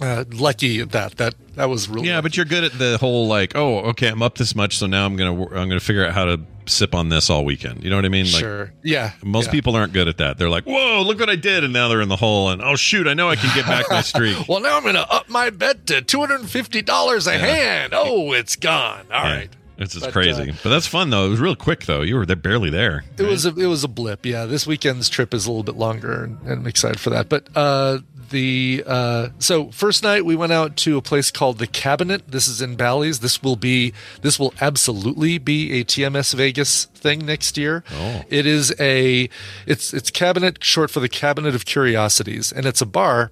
Uh, lucky at that that that was really Yeah, but you're good at the whole like, oh, okay, I'm up this much, so now I'm gonna I'm gonna figure out how to sip on this all weekend. You know what I mean? Like, sure yeah Most yeah. people aren't good at that. They're like, "Whoa, look what I did!" and now they're in the hole. And oh shoot, I know I can get back my streak. Well, now I'm going to up my bet to two hundred and fifty dollars a hand. Oh, it's gone. All Yeah. right. It's just But, crazy, uh, but that's fun though. It was real quick though. You were there barely there. It was a it was a blip. Yeah, this weekend's trip is a little bit longer, and, and I'm excited for that. But uh, the uh, so first night we went out to a place called the Cabinet. This is in Bally's. This will be this will absolutely be a TMS Vegas thing next year. Oh. It is a it's it's Cabinet short for the Cabinet of Curiosities, and it's a bar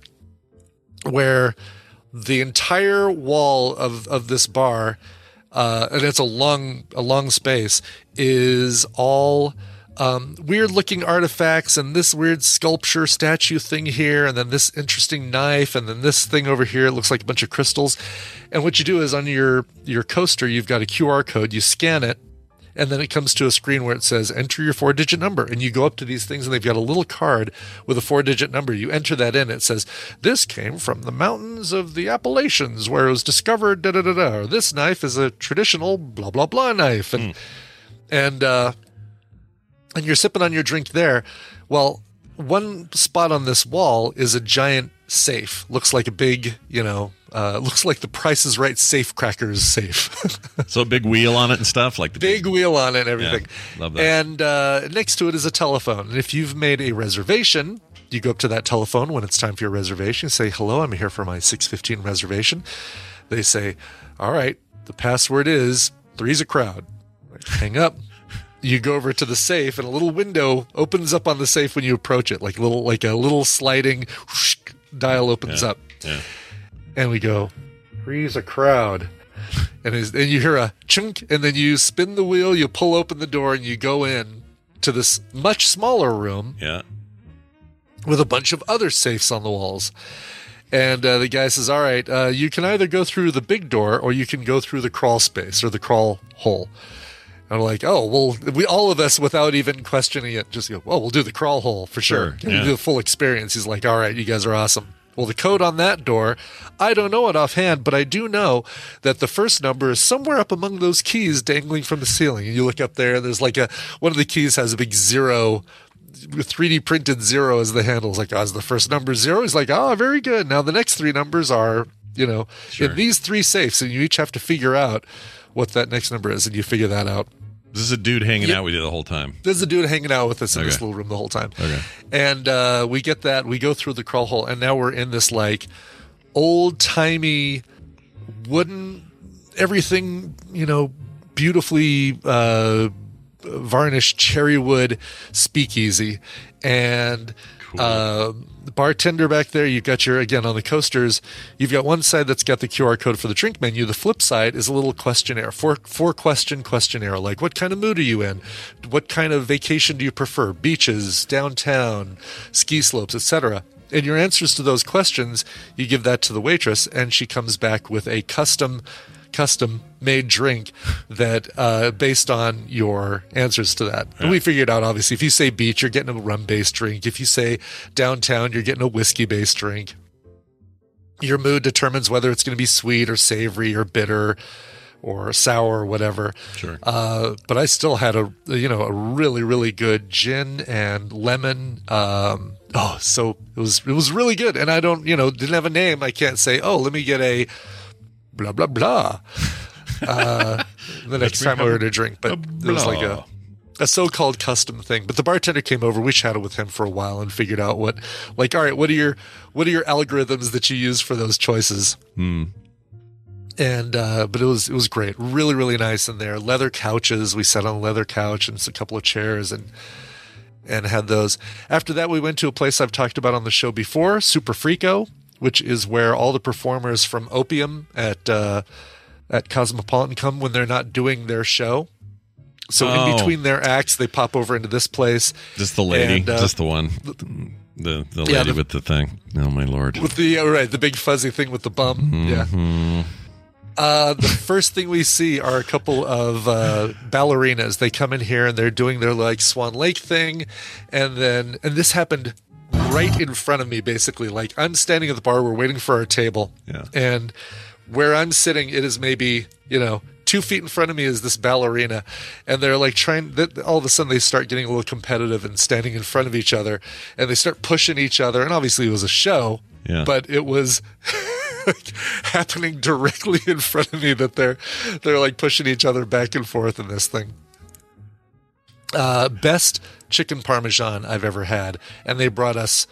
where the entire wall of of this bar uh, and it's a long a long space is all um, weird looking artifacts and this weird sculpture statue thing here and then this interesting knife and then this thing over here. It looks like a bunch of crystals. And what you do is on your your coaster you've got a qr code you scan it and then it comes to a screen where it says enter your four digit number. And you go up to these things and they've got a little card with a four digit number. You enter that in. It says this came from the mountains of the appalachians where it was discovered da da da da or this knife is a traditional blah blah blah knife. And and uh and you're sipping on your drink there well one spot on this wall is a giant safe looks like a big you know uh looks like the price is right safe crackers safe so a big wheel on it and stuff like the big wheel on it and everything. Yeah, love that. And uh, next to it is a telephone. And if you've made a reservation, you go up to that telephone when it's time for your reservation. Say, "Hello, I'm here for my 6:15 reservation." They say, "All right, the password is three's a crowd." Hang up. You go over to the safe, and a little window opens up on the safe when you approach it, like little, like a little sliding whoosh, dial opens up Yeah. and we go, three's a crowd. And, is, and you hear a chunk, and then you spin the wheel, you pull open the door, and you go in to this much smaller room Yeah. with a bunch of other safes on the walls. And uh, the guy says, All right, uh, you can either go through the big door or you can go through the crawl space or the crawl hole. I'm like, Oh, well, we all of us, without even questioning it, just go, Well, we'll do the crawl hole for sure. Sure, yeah. do the full experience. He's like, All right, you guys are awesome. Well, the code on that door, I don't know it offhand, but I do know that the first number is somewhere up among those keys dangling from the ceiling. And you look up there, there's like a one of the keys has a big zero 3D printed zero as the handle. It's like, oh, is the first number zero? He's like, oh, very good. Now the next three numbers are, you know, in these three safes, and you each have to figure out what that next number is, and you figure that out. This is a dude hanging Yep. out with you the whole time. There's a dude hanging out with us in this little room the whole time. Okay. And uh, we get that. We go through the crawl hole, and now we're in this like old timey wooden, everything, you know, beautifully uh, varnished cherry wood speakeasy. And uh, the bartender back there, you've got your, again, on the coasters, you've got one side that's got the QR code for the drink menu. The flip side is a little questionnaire, four, four question questionnaire, like what kind of mood are you in? What kind of vacation do you prefer? Beaches, downtown, ski slopes, etc. And your answers to those questions, you give that to the waitress, and she comes back with a custom custom made drink that uh, based on your answers to that. And we figured out obviously if you say beach, you're getting a rum based drink. If you say downtown, you're getting a whiskey based drink. Your mood determines whether it's going to be sweet or savory or bitter or sour or whatever. Sure. Uh, but I still had a you know a really really good gin and lemon. Um, oh, so it was it was really good. And I don't you know didn't have a name. I can't say oh let me get a blah blah blah. Uh, the next time I ordered a drink, but it was like a a so-called custom thing. But the bartender came over. We chatted with him for a while and figured out what like all right what are your what are your algorithms that you use for those choices Hmm. and uh, but it was it was great, really really nice in there. Leather couches, we sat on a leather couch and a couple of chairs, and and had those. After that, we went to a place I've talked about on the show before, Super Frico, which is where all the performers from Opium at uh, at Cosmopolitan come when they're not doing their show. So Oh. in between their acts, they pop over into this place Just the lady, And, uh, just the one, the the lady Yeah, the- with the thing. Oh my lord! with the oh, right the big fuzzy thing with the bum. Yeah. Uh, the first thing we see are a couple of uh, ballerinas. They come in here and they're doing their like Swan Lake thing, and then and this happened right in front of me. Basically, like I'm standing at the bar, we're waiting for our table, Yeah. and where I'm sitting, it is maybe you know two feet in front of me is this ballerina, and they're like trying. That all of a sudden they start getting a little competitive and standing in front of each other, and they start pushing each other. And obviously, it was a show, Yeah. but it was. like, happening directly in front of me that they're they're like pushing each other back and forth in this thing uh, best chicken parmesan I've ever had, and they brought us,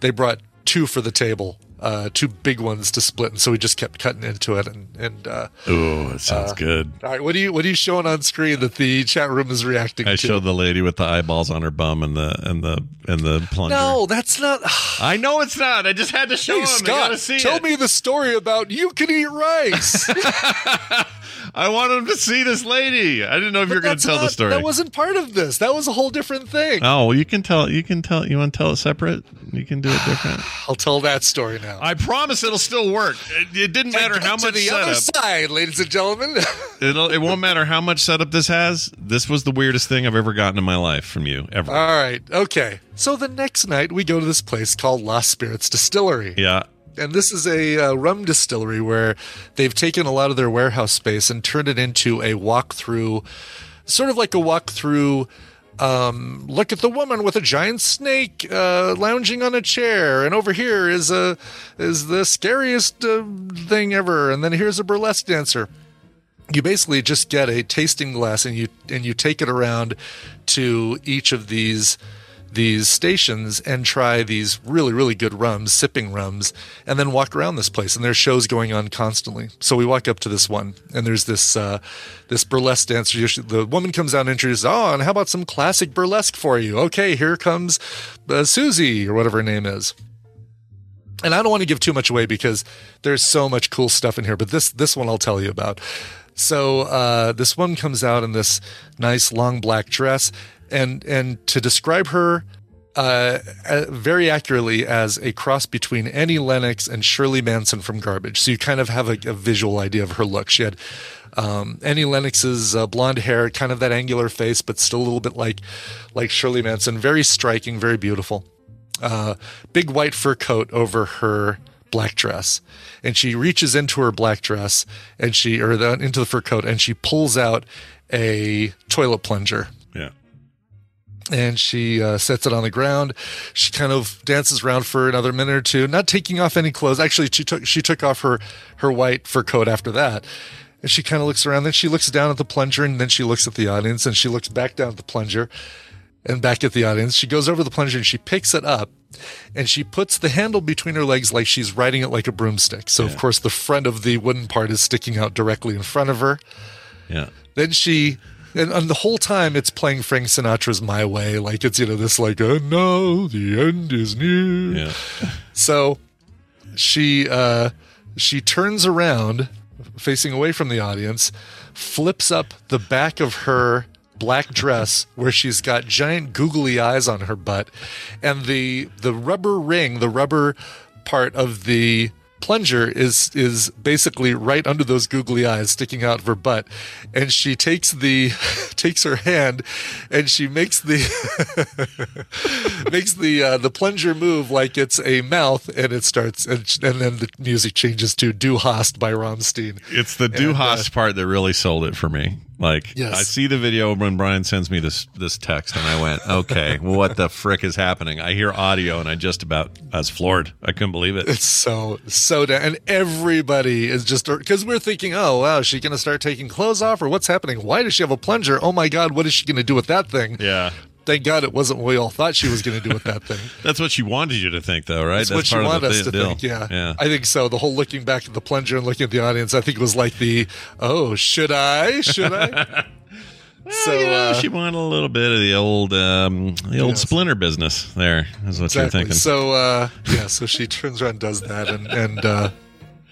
they brought two for the table, uh, two big ones to split, and so we just kept cutting into it. And and uh, Oh, it sounds good. all right, what are you what are you showing on screen that the chat room is reacting to I to? showed the lady with the eyeballs on her bum and the and the and the plunger. no, that's not. I know it's not. I just had to show Hey gotta Scott, see tell it. me the story about you can eat rice. I want him to see this lady. I didn't know if you were going to tell the story. That wasn't part of this. That was a whole different thing. oh, well, you can tell. You can tell. You want to tell it separate? You can do it different. I'll tell that story now. I promise it'll still work. It, it didn't matter how to much the other setup. side, ladies and gentlemen. It'll, it won't matter how much setup this has. This was the weirdest thing I've ever gotten in my life from you ever. All right. Okay. So the next night we go to this place called Lost Spirits Distillery. yeah. And this is a uh, rum distillery where they've taken a lot of their warehouse space and turned it into a walk-through, sort of like a walk-through. Um, look at the woman with a giant snake uh, lounging on a chair, and over here is a is the scariest uh, thing ever. And then here's a burlesque dancer you basically just get a tasting glass and you and you take it around to each of these these stations and try these really really good rums sipping rums and then walk around this place. And there's shows going on constantly. So we walk up to this one and there's this uh, this burlesque dancer. The woman comes out and introduces oh and how about some classic burlesque for you? Okay here comes uh, susie or whatever her name is. And I don't want to give too much away because there's so much cool stuff in here, but this this one I'll tell you about. So uh, this one comes out in this nice long black dress, and and to describe her uh, uh, very accurately as a cross between Annie Lennox and Shirley Manson from Garbage. So you kind of have a, a visual idea of her look. She had um, Annie Lennox's uh, blonde hair, kind of that angular face, but still a little bit like like Shirley Manson. Very striking, very beautiful uh, big white fur coat over her black dress, and she reaches into her black dress and she or the, into the fur coat and she pulls out a toilet plunger. And she uh, sets it on the ground. She kind of dances around for another minute or two, not taking off any clothes. Actually, she took she took off her her white fur coat after that. And she kind of looks around. Then she looks down at the plunger, and then she looks at the audience, and she looks back down at the plunger, and back at the audience. She goes over the plunger and she picks it up, and she puts the handle between her legs like she's riding it like a broomstick. So of course the front of the wooden part is sticking out directly in front of her. Yeah. Then she, and, and the whole time it's playing Frank Sinatra's "My Way," like it's you know this like, oh no, the end is near. Yeah. So she uh, she turns around, facing away from the audience, flips up the back of her black dress where she's got giant googly eyes on her butt, and the the rubber ring, the rubber part of the plunger is is basically right under those googly eyes sticking out of her butt and she takes the takes her hand and she makes the makes the uh, the plunger move like it's a mouth and it starts and, and then the music changes to Du Hast by Rammstein It's the Du uh, Hast part that really sold it for me. Like, Yes. I see the video when Brian sends me this this text, and I went, "Okay, well, what the frick is happening?" I hear audio, and I just about I was floored. I couldn't believe it. It's so so da- and everybody is just er, because we're thinking, oh wow, is she going to start taking clothes off or what's happening? Why does she have a plunger? Oh my god, what is she going to do with that thing? Yeah, Thank God it wasn't what we all thought she was going to do with that thing. that's what she wanted you to think, though, right? That's, what she wanted us to deal. think. Yeah. yeah. I think so. The whole looking back at the plunger and looking at the audience, I think it was like the, oh, should I? Should I? So you know, uh, she wanted a little bit of the old, um, the old Yes. splinter business. There is what exactly. you're thinking. So uh, yeah, so she turns around, and does that, and and uh,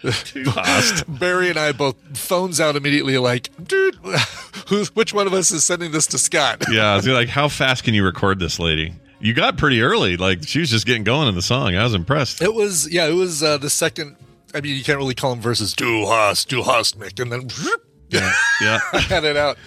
Too host. Barry and I both phones out immediately, like, dude, who's which one of us is sending this to Scott? yeah, I was like, how fast can you record this lady? You got pretty early. Like she was just getting going in the song. I was impressed. It was yeah, it was uh, the second. I mean, you can't really call them verses. Du hast, du hast mich, and then Yeah, yeah, had it out,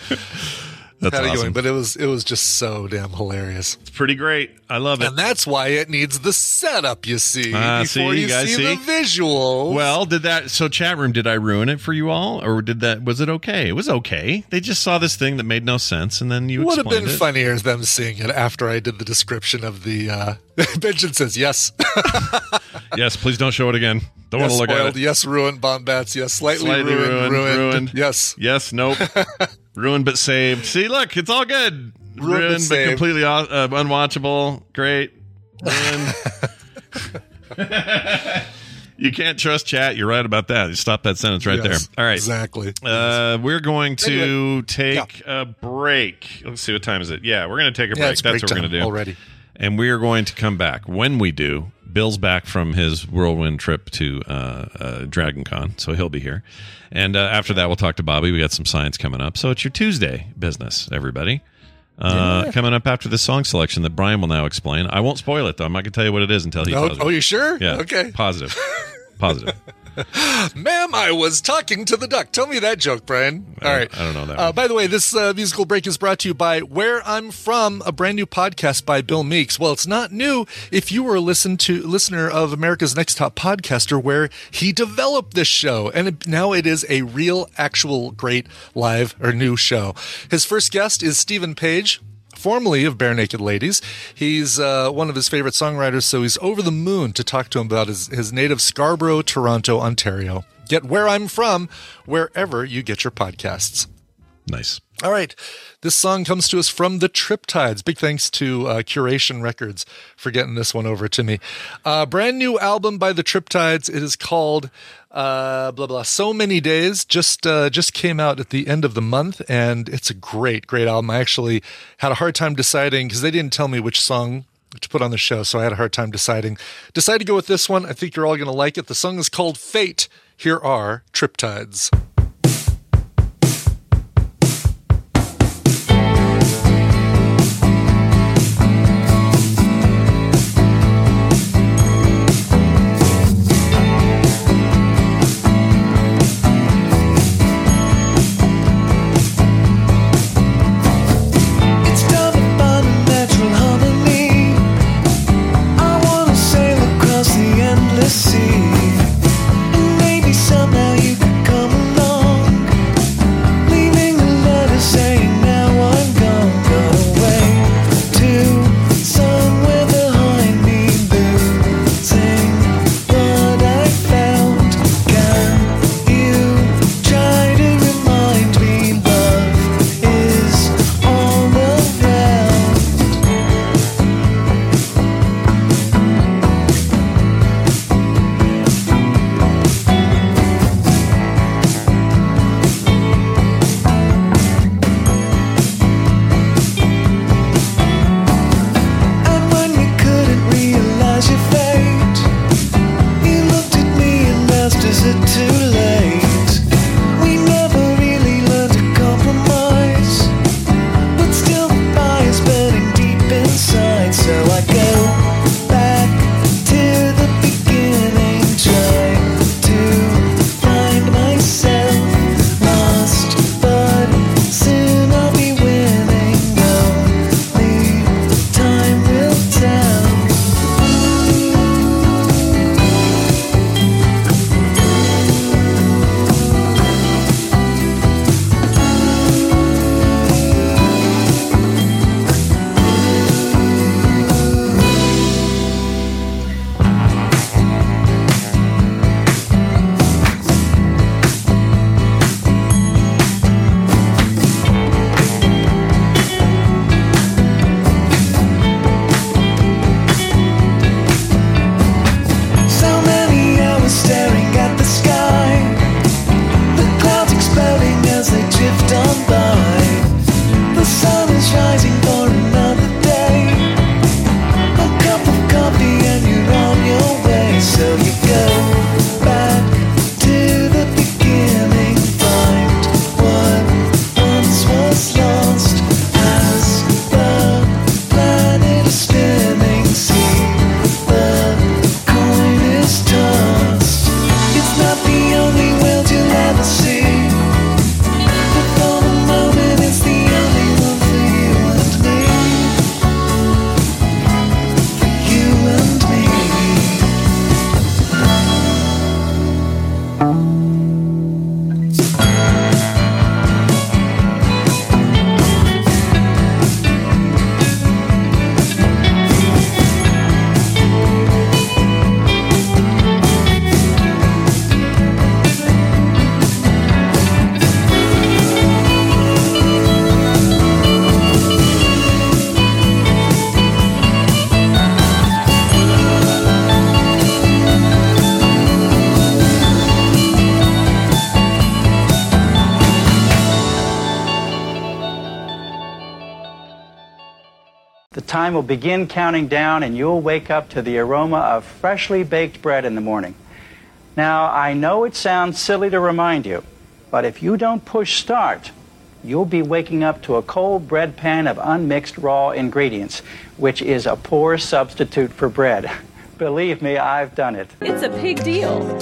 that's it awesome. going. But it was it was just so damn hilarious, it's pretty great. I love it. and that's why it needs the setup. You see, Ah, before see, you see, see? the visual. Well, did that so chat room did I ruin it for you all or did that was it okay? It was okay. They just saw this thing that made no sense and then you would have been it. funnier them seeing it after I did the description of the. uh Benjamin says yes. Yes, please don't show it again. Don't want to look spoiled. at it. Yes, ruined bombats. Yes, slightly, Slightly ruined, ruined, ruined. ruined. Yes. Yes, nope. ruined but saved. See, look, it's all good. Ruined but Ruined, but, saved. completely uh, unwatchable. Great. Ruined. you can't trust chat. You're right about that. You stop that sentence right Yes, there. All right. Exactly. Uh, we're going to Anyway, take a break. Let's see what time is it. Yeah, we're going to take a yeah, break. That's break what we're going to do. already. And we are going to come back. When we do, Bill's back from his whirlwind trip to uh, uh, Dragon Con, so he'll be here. And uh, after that, we'll talk to Bobby. We got some science coming up. So it's your Tuesday business, everybody. Uh, Coming up after this song selection that Brian will now explain. I won't spoil it, though. I'm not going to tell you what it is until he Oh, tells oh, you sure? Yeah. Okay. Positive. Positive. Ma'am, I was talking to the duck. Tell me that joke, Brian. All don't- right. I don't know that Uh, by the way, this uh, musical break is brought to you by Where I'm From, a brand new podcast by Bill Meeks. Well, it's not new if you were a listen to listener of America's Next Top Podcaster, where he developed this show, and it, now it is a real, actual, great live or new show. His first guest is Steven Page formerly of Barenaked Ladies. He's uh, one of his favorite songwriters, so he's over the moon to talk to him about his, his native Scarborough, Toronto, Ontario. Get where I'm from wherever you get your podcasts. nice. All right. This song comes to us from the Triptides. Big thanks to uh, Curation Records for getting this one over to me. Uh, brand new album by the Triptides. It is called uh, blah blah. So many days. Just uh, just came out at the end of the month, and it's a great great album. I actually had a hard time deciding because they didn't tell me which song to put on the show, so I had a hard time deciding. Decided to go with this one. I think you're all going to like it. The song is called Fate. Here are Triptides. Time will begin counting down and you'll wake up to the aroma of freshly baked bread in the morning. Now, I know it sounds silly to remind you, but if you don't push start, you'll be waking up to a cold bread pan of unmixed raw ingredients, which is a poor substitute for bread. Believe me, I've done it. It's a big deal.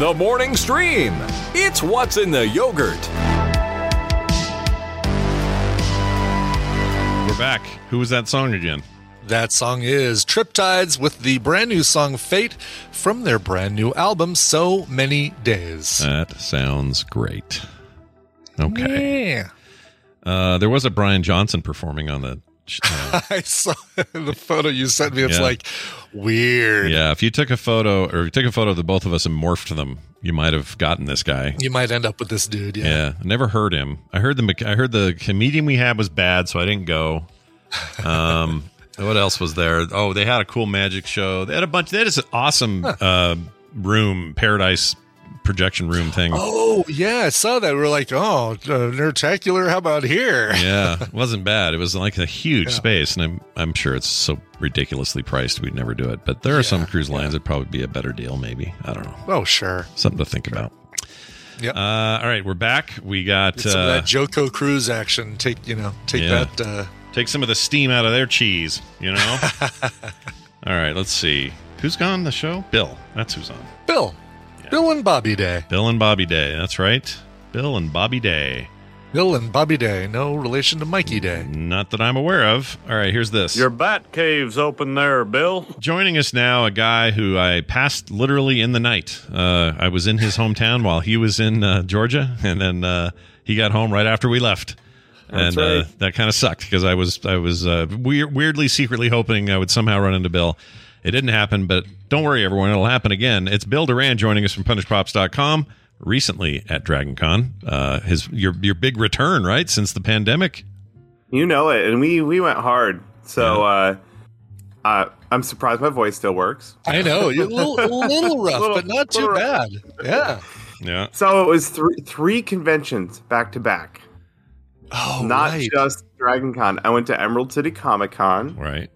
The morning stream. It's what's in the yogurt. We're back. Who was that song again? That song is Triptides with the brand new song Fate from their brand new album So Many Days. That sounds great. Okay. Yeah. Uh, there was a Brian Johnson performing on the. Uh, I saw the photo you sent me. It's Yeah. like weird. yeah, if you took a photo or if you took a photo of the both of us and morphed them, you might have gotten this guy. You might end up with this dude. Yeah. Yeah, I never heard him. I heard the I heard the comedian we had was bad, so I didn't go. Um, what else was there? Oh, they had a cool magic show. They had a bunch. They had this awesome uh, room, paradise projection room thing. Oh yeah, I saw that. We are like, oh, uh, Nerdtacular. How about here? yeah, it wasn't bad. It was like a huge Yeah. space, and I'm I'm sure it's so ridiculously priced we'd never do it. But there are some cruise lines that'd probably be a better deal. Maybe I don't know. Oh sure. Something to think about. Yep. Uh, all right, we're back. We got Get some uh, that JoCo Cruise action. Take you know, take Yeah. that. Uh, take some of the steam out of their cheese. You know. all right, let's see. Who's gone the show? Bill. That's who's on. Bill, Bill and Bobby Day. Bill and Bobby Day. That's right. Bill and Bobby Day. Bill and Bobby Day. No relation to Mikey Day. Not that I'm aware of. All right, here's this. Your bat cave's open there, Bill. Joining us now, a guy who I passed literally in the night. Uh, I was in his hometown while he was in uh, Georgia, and then uh, he got home right after we left. That's and uh, right. that kind of sucked because I was I was uh, weir- weirdly secretly hoping I would somehow run into Bill. It didn't happen, but don't worry, everyone. It'll happen again. It's Bill Doran joining us from PunishedProps.com recently at DragonCon. Uh, his your your big return, right, since the pandemic. You know it, and we we went hard. So uh, uh, I'm surprised my voice still works. I know a little, a little rough, Little- but not too little bad. Yeah. Yeah. So it was three three conventions back to back. Oh, Not right. just Dragon Con. I went to Emerald City Comic Con. Right.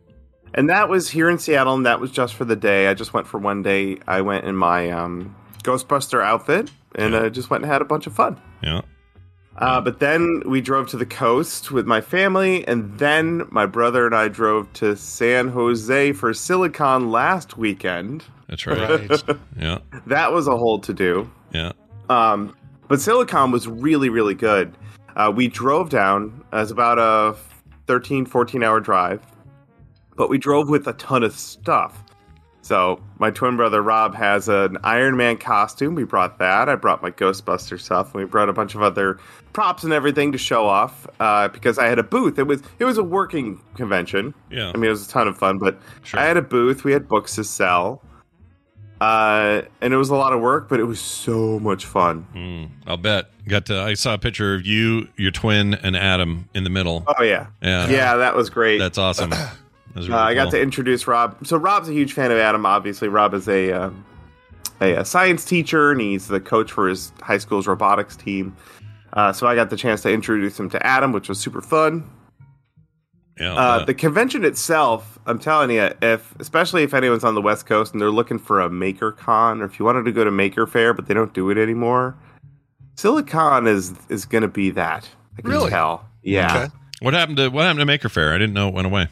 And that was here in Seattle, and that was just for the day. I just went for one day. I went in my um, Ghostbuster outfit, and I just went and had a bunch of fun. Yeah. Uh, but then we drove to the coast with my family, and then my brother and I drove to San Jose for Silicon last weekend. That's right. yeah. That was a whole to do. Yeah. Um, but Silicon was really, really good. Uh, we drove down. It was about a 13, 14 hour drive, but we drove with a ton of stuff. So my twin brother Rob has an Iron Man costume. We brought that. I brought my Ghostbuster stuff, and we brought a bunch of other props and everything to show off uh, because I had a booth. It was it was a working convention. Yeah. I mean it was a ton of fun, but I had a booth. We had books to sell. Uh, and it was a lot of work, but it was so much fun. Mm, I'll bet. Got to. I saw a picture of you, your twin, and Adam in the middle. Oh yeah, Yeah. yeah, that was great. That's awesome. That was Uh, really I got cool. to introduce Rob. So Rob's a huge fan of Adam. Obviously, Rob is a uh, a, uh science teacher, and he's the coach for his high school's robotics team. Uh, so I got the chance to introduce him to Adam, which was super fun. Yeah. Uh, the convention itself, I'm telling you, if especially if anyone's on the West Coast and they're looking for a Maker Con, or if you wanted to go to Maker Faire but they don't do it anymore, Silicon is is going to be that. I can Really? tell. Yeah. Okay. What happened to What happened to Maker Faire? I didn't know it went away.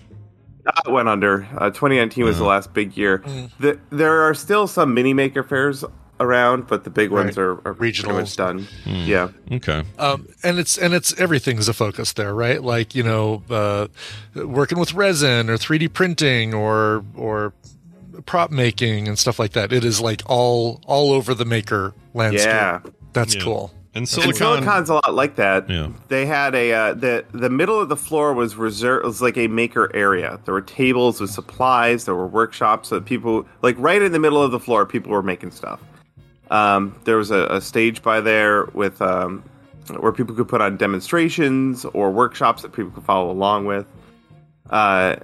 It went under. Uh, 2019 was the Uh-huh. last big year. Mm. The, there are still some mini maker fairs around, but the big ones Right. are, are pretty much done. Hmm. Yeah. Okay. Um, and it's and it's everything's a focus there, right? Like you know, uh, working with resin or 3D printing or or prop making and stuff like that. It is like all all over the maker landscape. Yeah. That's Yeah. cool. And And Silicon. Silicon's a lot like that. Yeah. They had a uh, the the middle of the floor was reserved was like a maker area. There were tables with supplies. There were workshops that people like right in the middle of the floor. People were making stuff. Um, there was a, a stage by there with um, where people could put on demonstrations or workshops that people could follow along with. Uh,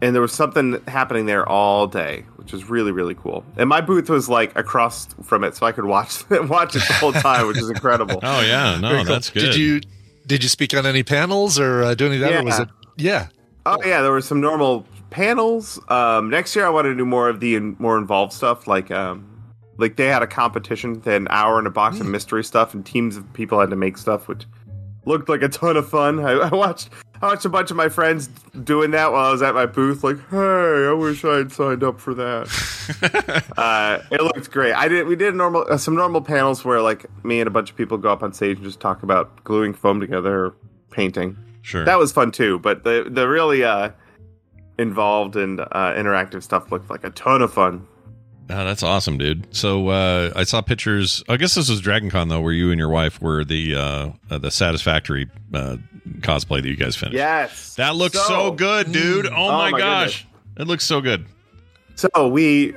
and there was something happening there all day, which was really really cool. And my booth was like across from it, so I could watch watch it the whole time, which is incredible. Oh yeah, no, cool. that's good. Did you did you speak on any panels or uh, do any of that, or was Yeah. it? Yeah. Oh yeah, there were some normal panels. Um, next year, I want to do more of the in, more involved stuff, like um, like they had a competition, they had an hour and a box of mystery stuff, and teams of people had to make stuff, which looked like a ton of fun. I, I watched I watched a bunch of my friends doing that while I was at my booth. Like, hey, I wish I had signed up for that. uh, it looked great. I did. We did normal uh, some normal panels where like me and a bunch of people go up on stage and just talk about gluing foam together or painting. Sure. That was fun too. But the the really uh, involved and uh, interactive stuff looked like a ton of fun. Oh, that's awesome, dude. So uh, I saw pictures. I guess this was Dragon Con though, where you and your wife were the uh, uh, the Satisfactory uh, cosplay that you guys finished. Yes, that looks so, good, dude. Oh, Oh my, my gosh, it looks so good. So we,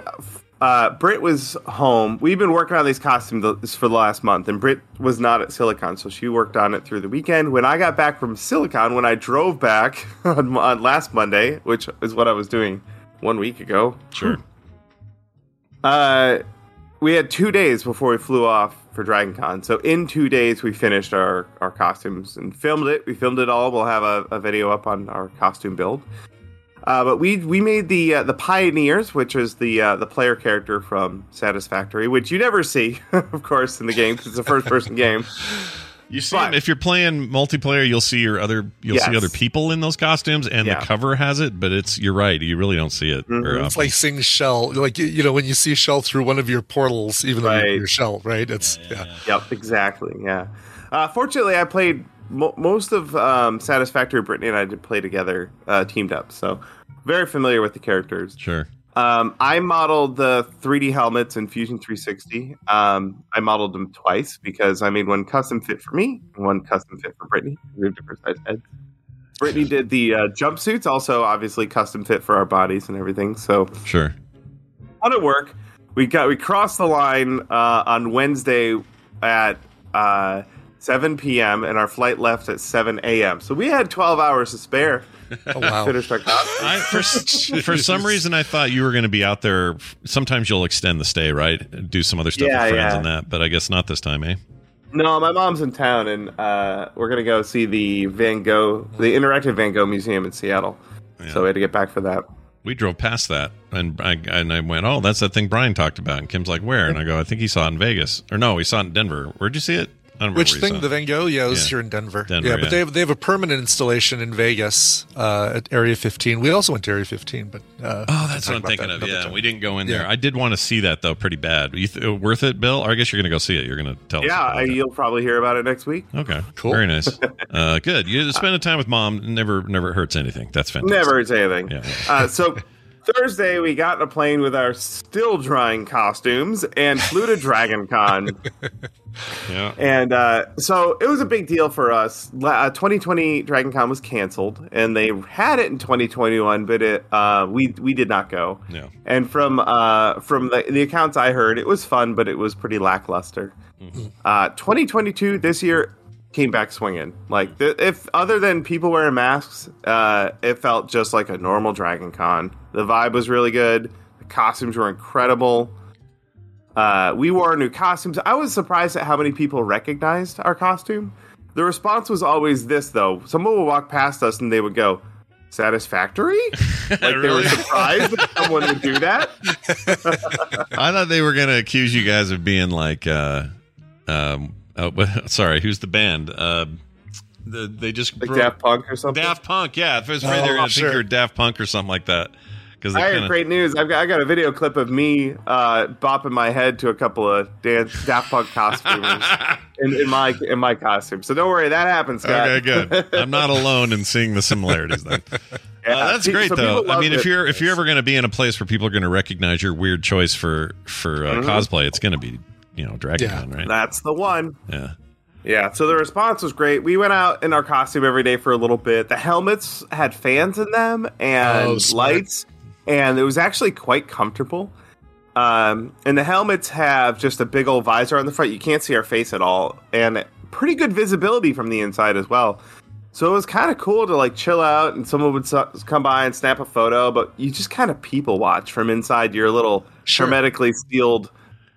uh, Britt was home. We've been working on these costumes for the last month, and Britt was not at Silicon, so she worked on it through the weekend. When I got back from Silicon, when I drove back on, on last Monday, which is what I was doing one week ago, Sure. Uh, we had two days before we flew off for Dragon Con. So in two days, we finished our, our costumes and filmed it. We filmed it all. We'll have a, a video up on our costume build. Uh, but we we made the uh, the pioneers, which is the uh, the player character from Satisfactory, which you never see, of course, in the game because it's a first person game. You see, 'em- if you're playing multiplayer, you'll see your other you'll see other people in those costumes, and Yeah. the cover has it. But it's you're right, you really don't see it very It's like seeing Chell, like you- you know when you see Chell through one of your portals, even though Right. you're, you're Chell, right? It's yeah. Yep, exactly. Yeah. Uh, fortunately, I played mo- most of um, Satisfactory. Brittany and I did play together, uh, teamed up, so very familiar with the characters. Sure. Um, I modeled the 3D helmets in Fusion 360. Um, I modeled them twice because I made one custom fit for me, and one custom fit for Brittany. We have different size heads. Brittany did the uh, jumpsuits, also obviously custom fit for our bodies and everything. So Sure. how did it work? We got we crossed the line uh, on Wednesday at uh, 7 p.m. and our flight left at 7 a.m. So we had 12 hours to spare. Oh, wow. Finished our. I, for, for some reason, I thought you were going to be out there. Sometimes you'll extend the stay, right? Do some other stuff Yeah, with friends yeah. and that, but I guess not this time, eh? No, my mom's in town, and uh, we're gonna go see the Van Gogh, the interactive Van Gogh Museum in Seattle. So we had to get back for that. We drove past that, and I and I went, "Oh, that's that thing Brian talked about." And Kim's like, "Where?" And I go, "I think he saw it in Vegas, or no, he saw it in Denver. Where'd you see it?" I Which where thing? The it. Van Gogh? Yeah, it here in Denver. Denver, yeah, but yeah. they have they have a permanent installation in Vegas uh, at Area 15. We also went to Area 15, but uh, Oh, that's what I'm thinking of. Yeah, time. we didn't go in Yeah. there. I did want to see that though, pretty bad. You th- worth it, Bill? Or I guess you're going to go see it. You're going to tell us. Yeah, about I, it. you'll probably hear about it next week. Okay, Cool. very nice. Uh, good. You spend time with mom never never hurts anything. That's fantastic. Never hurts anything. Yeah. Uh, so Thursday, we got in a plane with our still drying costumes and flew to Dragon Con. Yeah. And uh, so it was a big deal for us. Uh, 2020 Dragon Con was canceled, and they had it in 2021, but it uh, we we did not go. Yeah. And from uh, from the, the accounts I heard, it was fun, but it was pretty lackluster. Uh, 2022 this year came back swinging. Like th- if other than people wearing masks, uh, it felt just like a normal Dragon Con. The vibe was really good. The costumes were incredible. Uh, we wore new costumes. I was surprised at how many people recognized our costume. The response was always this, though. Someone would walk past us and they would go, "Satisfactory?" like they were surprised that someone would do that. I thought they were going to accuse you guys of being like, uh, um, uh, what- sorry, who's the band? Uh, the, they just Like broke- Daft Punk or something. Daft Punk. Yeah, if I was afraid they were Oh, going to sure. think you're Daft Punk or something like that. Because I had great news. I've got, I got a video clip of me uh, bopping my head to a couple of dance Daft Punk costumes in, in my in my costume. So don't worry, that happens, Scott. Okay, good. I'm not alone in seeing the similarities then. Yeah, Uh, that's great so though. I loved mean, if you're if you're ever going to be in a place where people are going to recognize your weird choice for for uh, Mhm. cosplay, it's going to be you know Dragon Yeah. Con, right? That's the one. yeah. Yeah, so the response was great. We went out in our costume every day for a little bit. The helmets had fans in them and Oh, lights, and it was actually quite comfortable. Um, and the helmets have just a big old visor on the front. You can't see our face at all, and pretty good visibility from the inside as well. So it was kind of cool to like chill out, and someone would su- come by and snap a photo, but you just kind of people watch from inside your little hermetically sealed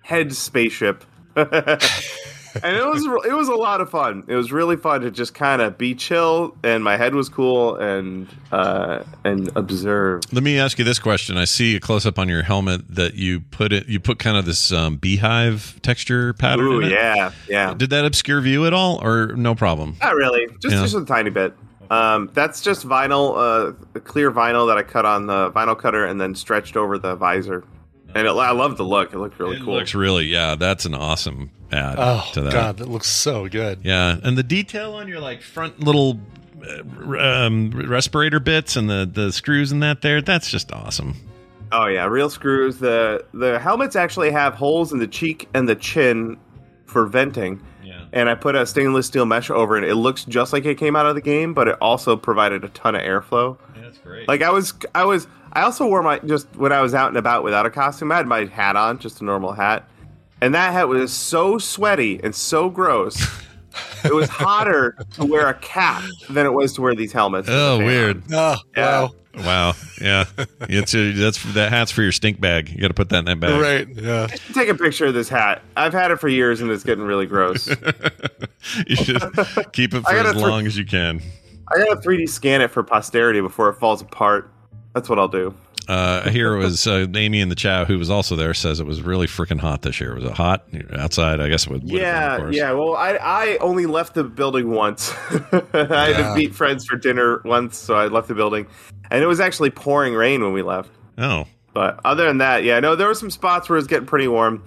head spaceship. and it was it was a lot of fun. It was really fun to just kind of be chill, and my head was cool, and uh, and observe. Let me ask you this question. I see a close up on your helmet that you put it you put kind of this um, beehive texture pattern. Ooh, yeah, yeah. Did that obscure view at all, or no problem? Not really, just Yeah. just a tiny bit. Um, that's just vinyl, uh, clear vinyl that I cut on the vinyl cutter and then stretched over the visor. And it, I love the look. It looks really cool. It cool. looks really, yeah. That's an awesome ad Oh to that. god, that looks so good. Yeah, and the detail on your like front little uh, um, respirator bits and the the screws and that there. That's just awesome. Oh yeah, real screws. The the helmets actually have holes in the cheek and the chin for venting. Yeah. And I put a stainless steel mesh over it. It looks just like it came out of the game, but it also provided a ton of airflow. Yeah, that's great. Like I was, I was, I also wore my just when I was out and about without a costume. I had my hat on, just a normal hat, and that hat was so sweaty and so gross. it was hotter to wear a cap than it was to wear these helmets. Oh, the weird. Oh, Yeah. wow. Wow. Yeah. It's a, that's that hat's for your stink bag. You got to put that in that bag. Right. Yeah. Take a picture of this hat. I've had it for years and it's getting really gross. You should keep it for as thr- long as you can. I gotta 3D scan it for posterity before it falls apart. That's what I'll do. Uh, here was uh, Amy in the chat who was also there. Says it was really freaking hot this year. Was it hot outside? I guess it would. would have been, of Yeah, yeah. Well, I I only left the building once. I had to meet friends for dinner once, so I left the building, and it was actually pouring rain when we left. Oh, But other than that, yeah, no, there were some spots where it was getting pretty warm.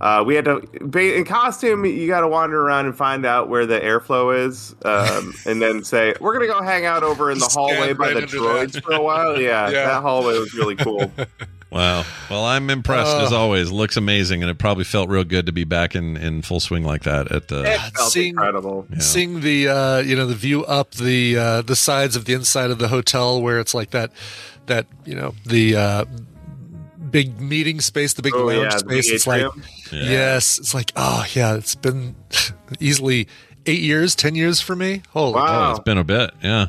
Uh, we had to in costume. You got to wander around and find out where the airflow is, um, and then say we're gonna go hang out over in the hallway by right the droids that. for a while. Yeah, Yeah. that hallway was really cool. Wow. Well, I'm impressed as Oh. always. Looks amazing, and it probably felt real good to be back in, in full swing like that. At the It felt seeing- incredible. Seeing the uh, you know the view up the uh, the sides of the inside of the hotel where it's like that that you know the uh, big meeting space, the big Oh, lounge yeah, space. It's like. Yeah. yes, it's like oh yeah, it's been easily eight years, ten years for me. Holy Oh, Wow. it's been a bit. Yeah.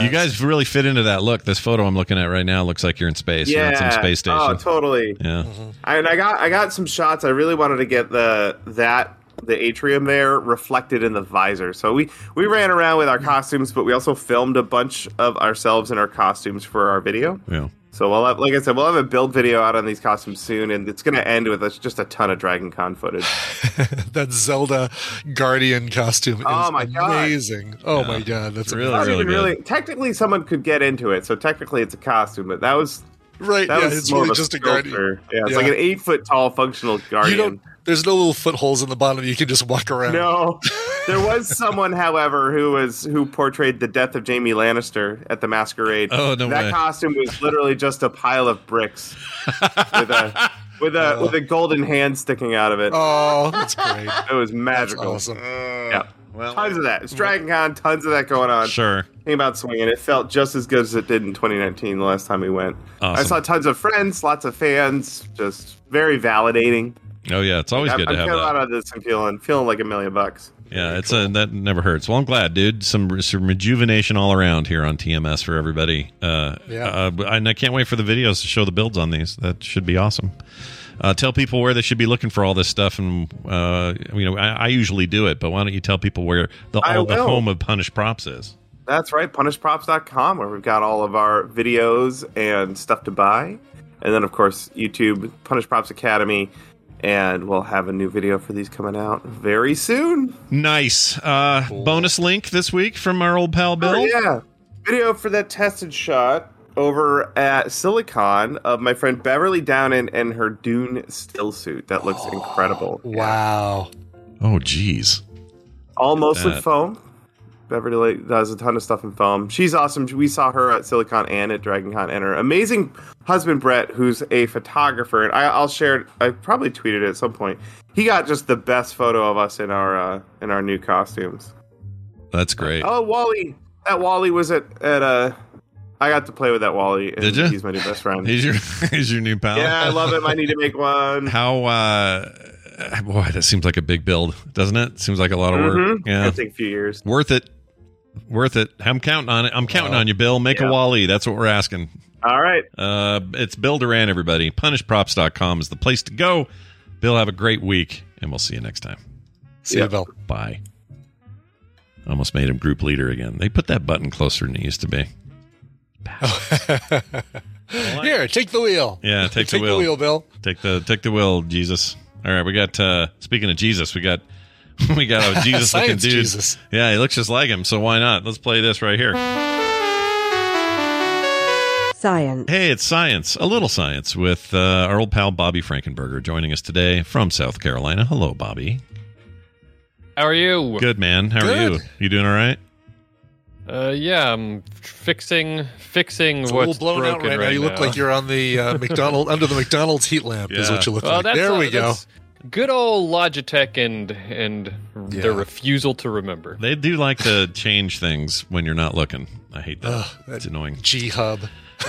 You guys really fit into that look. This photo I'm looking at right now looks like you're in space. You're Yeah, at some space oh, station. Oh, totally. yeah. I, and I got I got some shots. I really wanted to get the that the atrium there reflected in the visor. So we we ran around with our costumes, but we also filmed a bunch of ourselves in our costumes for our video. Yeah. So we'll have, like I said, we'll have a build video out on these costumes soon, and it's going to end with us just a ton of Dragon Con footage. that Zelda Guardian costume Oh is my God. amazing. Oh my god, that's Really, Not amazing. good. really. Technically, someone could get into it, so technically it's a costume. But that was right. that Yeah, was it's more really of just a guardian. Yeah, it's Yeah. like an eight foot tall functional guardian. You don't. There's no little footholes in the bottom. You can just walk around. No, there was someone, however, who was who portrayed the death of Jaime Lannister at the masquerade. Oh, no that way. costume was literally just a pile of bricks with a with a oh. with a golden hand sticking out of it. Oh, that's great. It was magical. awesome. Mm. Yeah, Well, tons of that. It's Dragon Con, tons of that going on. Sure. Came out swinging. It felt just as good as it did in 2019, the last time we went. I saw tons of friends, lots of fans, just very validating. Oh yeah, it's always I'm, good to I'm have coming that. out of this and feeling feeling like a million bucks. Yeah, it's a that never hurts. Well, I'm glad, dude. Some some rejuvenation all around here on TMS for everybody. Uh, Yeah. uh, and I can't wait for the videos to show the builds on these. That should be awesome. Uh, tell people where they should be looking for all this stuff, and uh, you know I, I usually do it, but why don't you tell people where the all the home of Punished Props is? That's right, punishedprops.com, where we've got all of our videos and stuff to buy. And then, of course, YouTube, Punished Props Academy. And we'll have a new video for these coming out very soon. Nice uh, bonus link this week from our old pal Bill. Oh, yeah. Video for that tested shot over at Silicon of my friend Beverly Downen and her Dune still suit. That looks incredible. Wow. Oh, geez. All mostly foam. Beverly does a ton of stuff in film. She's awesome. We saw her at Silicon and at Dragon Con, and her amazing husband Brett, who's a photographer. And I, I'll share it. I probably tweeted it at some point. He got just the best photo of us in our uh, in our new costumes. That's great. Oh, WALL-E! That WALL-E was at at uh I got to play with that WALL-E. And Did ya? He's my new best friend. He's your he's your new pal. yeah, I love him. I need to make one. How uh boy, that seems like a big build, doesn't it? Seems like a lot of work. Mhm. Yeah. I think a few years. Worth it. Worth it. I'm counting on it. I'm counting on you, Bill. Make Yeah. a WALL-E. That's what we're asking. All right. Uh, it's Bill Doran, everybody. Punishedprops.com is the place to go. Bill, have a great week, and we'll see you next time. See you, Bill. Bye. Almost made him group leader again. They put that button closer than it used to be. Here, take the wheel. Yeah, take, Take the the wheel. wheel, Bill. Take the take the wheel, Jesus. All right, we got. uh Speaking of Jesus, we got we got a Jesus looking dude. Jesus. Yeah, he looks just like him. So why not? Let's play this right here. Science. Hey, it's science, a little science, with uh, our old pal Bobby Frankenberger joining us today from South Carolina. Hello, Bobby. How are you? Good man. How are you? You doing all right? Uh, yeah, I'm fixing fixing It's what's little blown out broken right, now. You look like you're on the uh, McDonald under the McDonald's heat lamp. Is what you look Well, like. There uh, we go. That's Good old Logitech and and Yeah. their refusal to remember. They do like to change things when you're not looking. I hate that. Ugh, it's annoying. G Hub.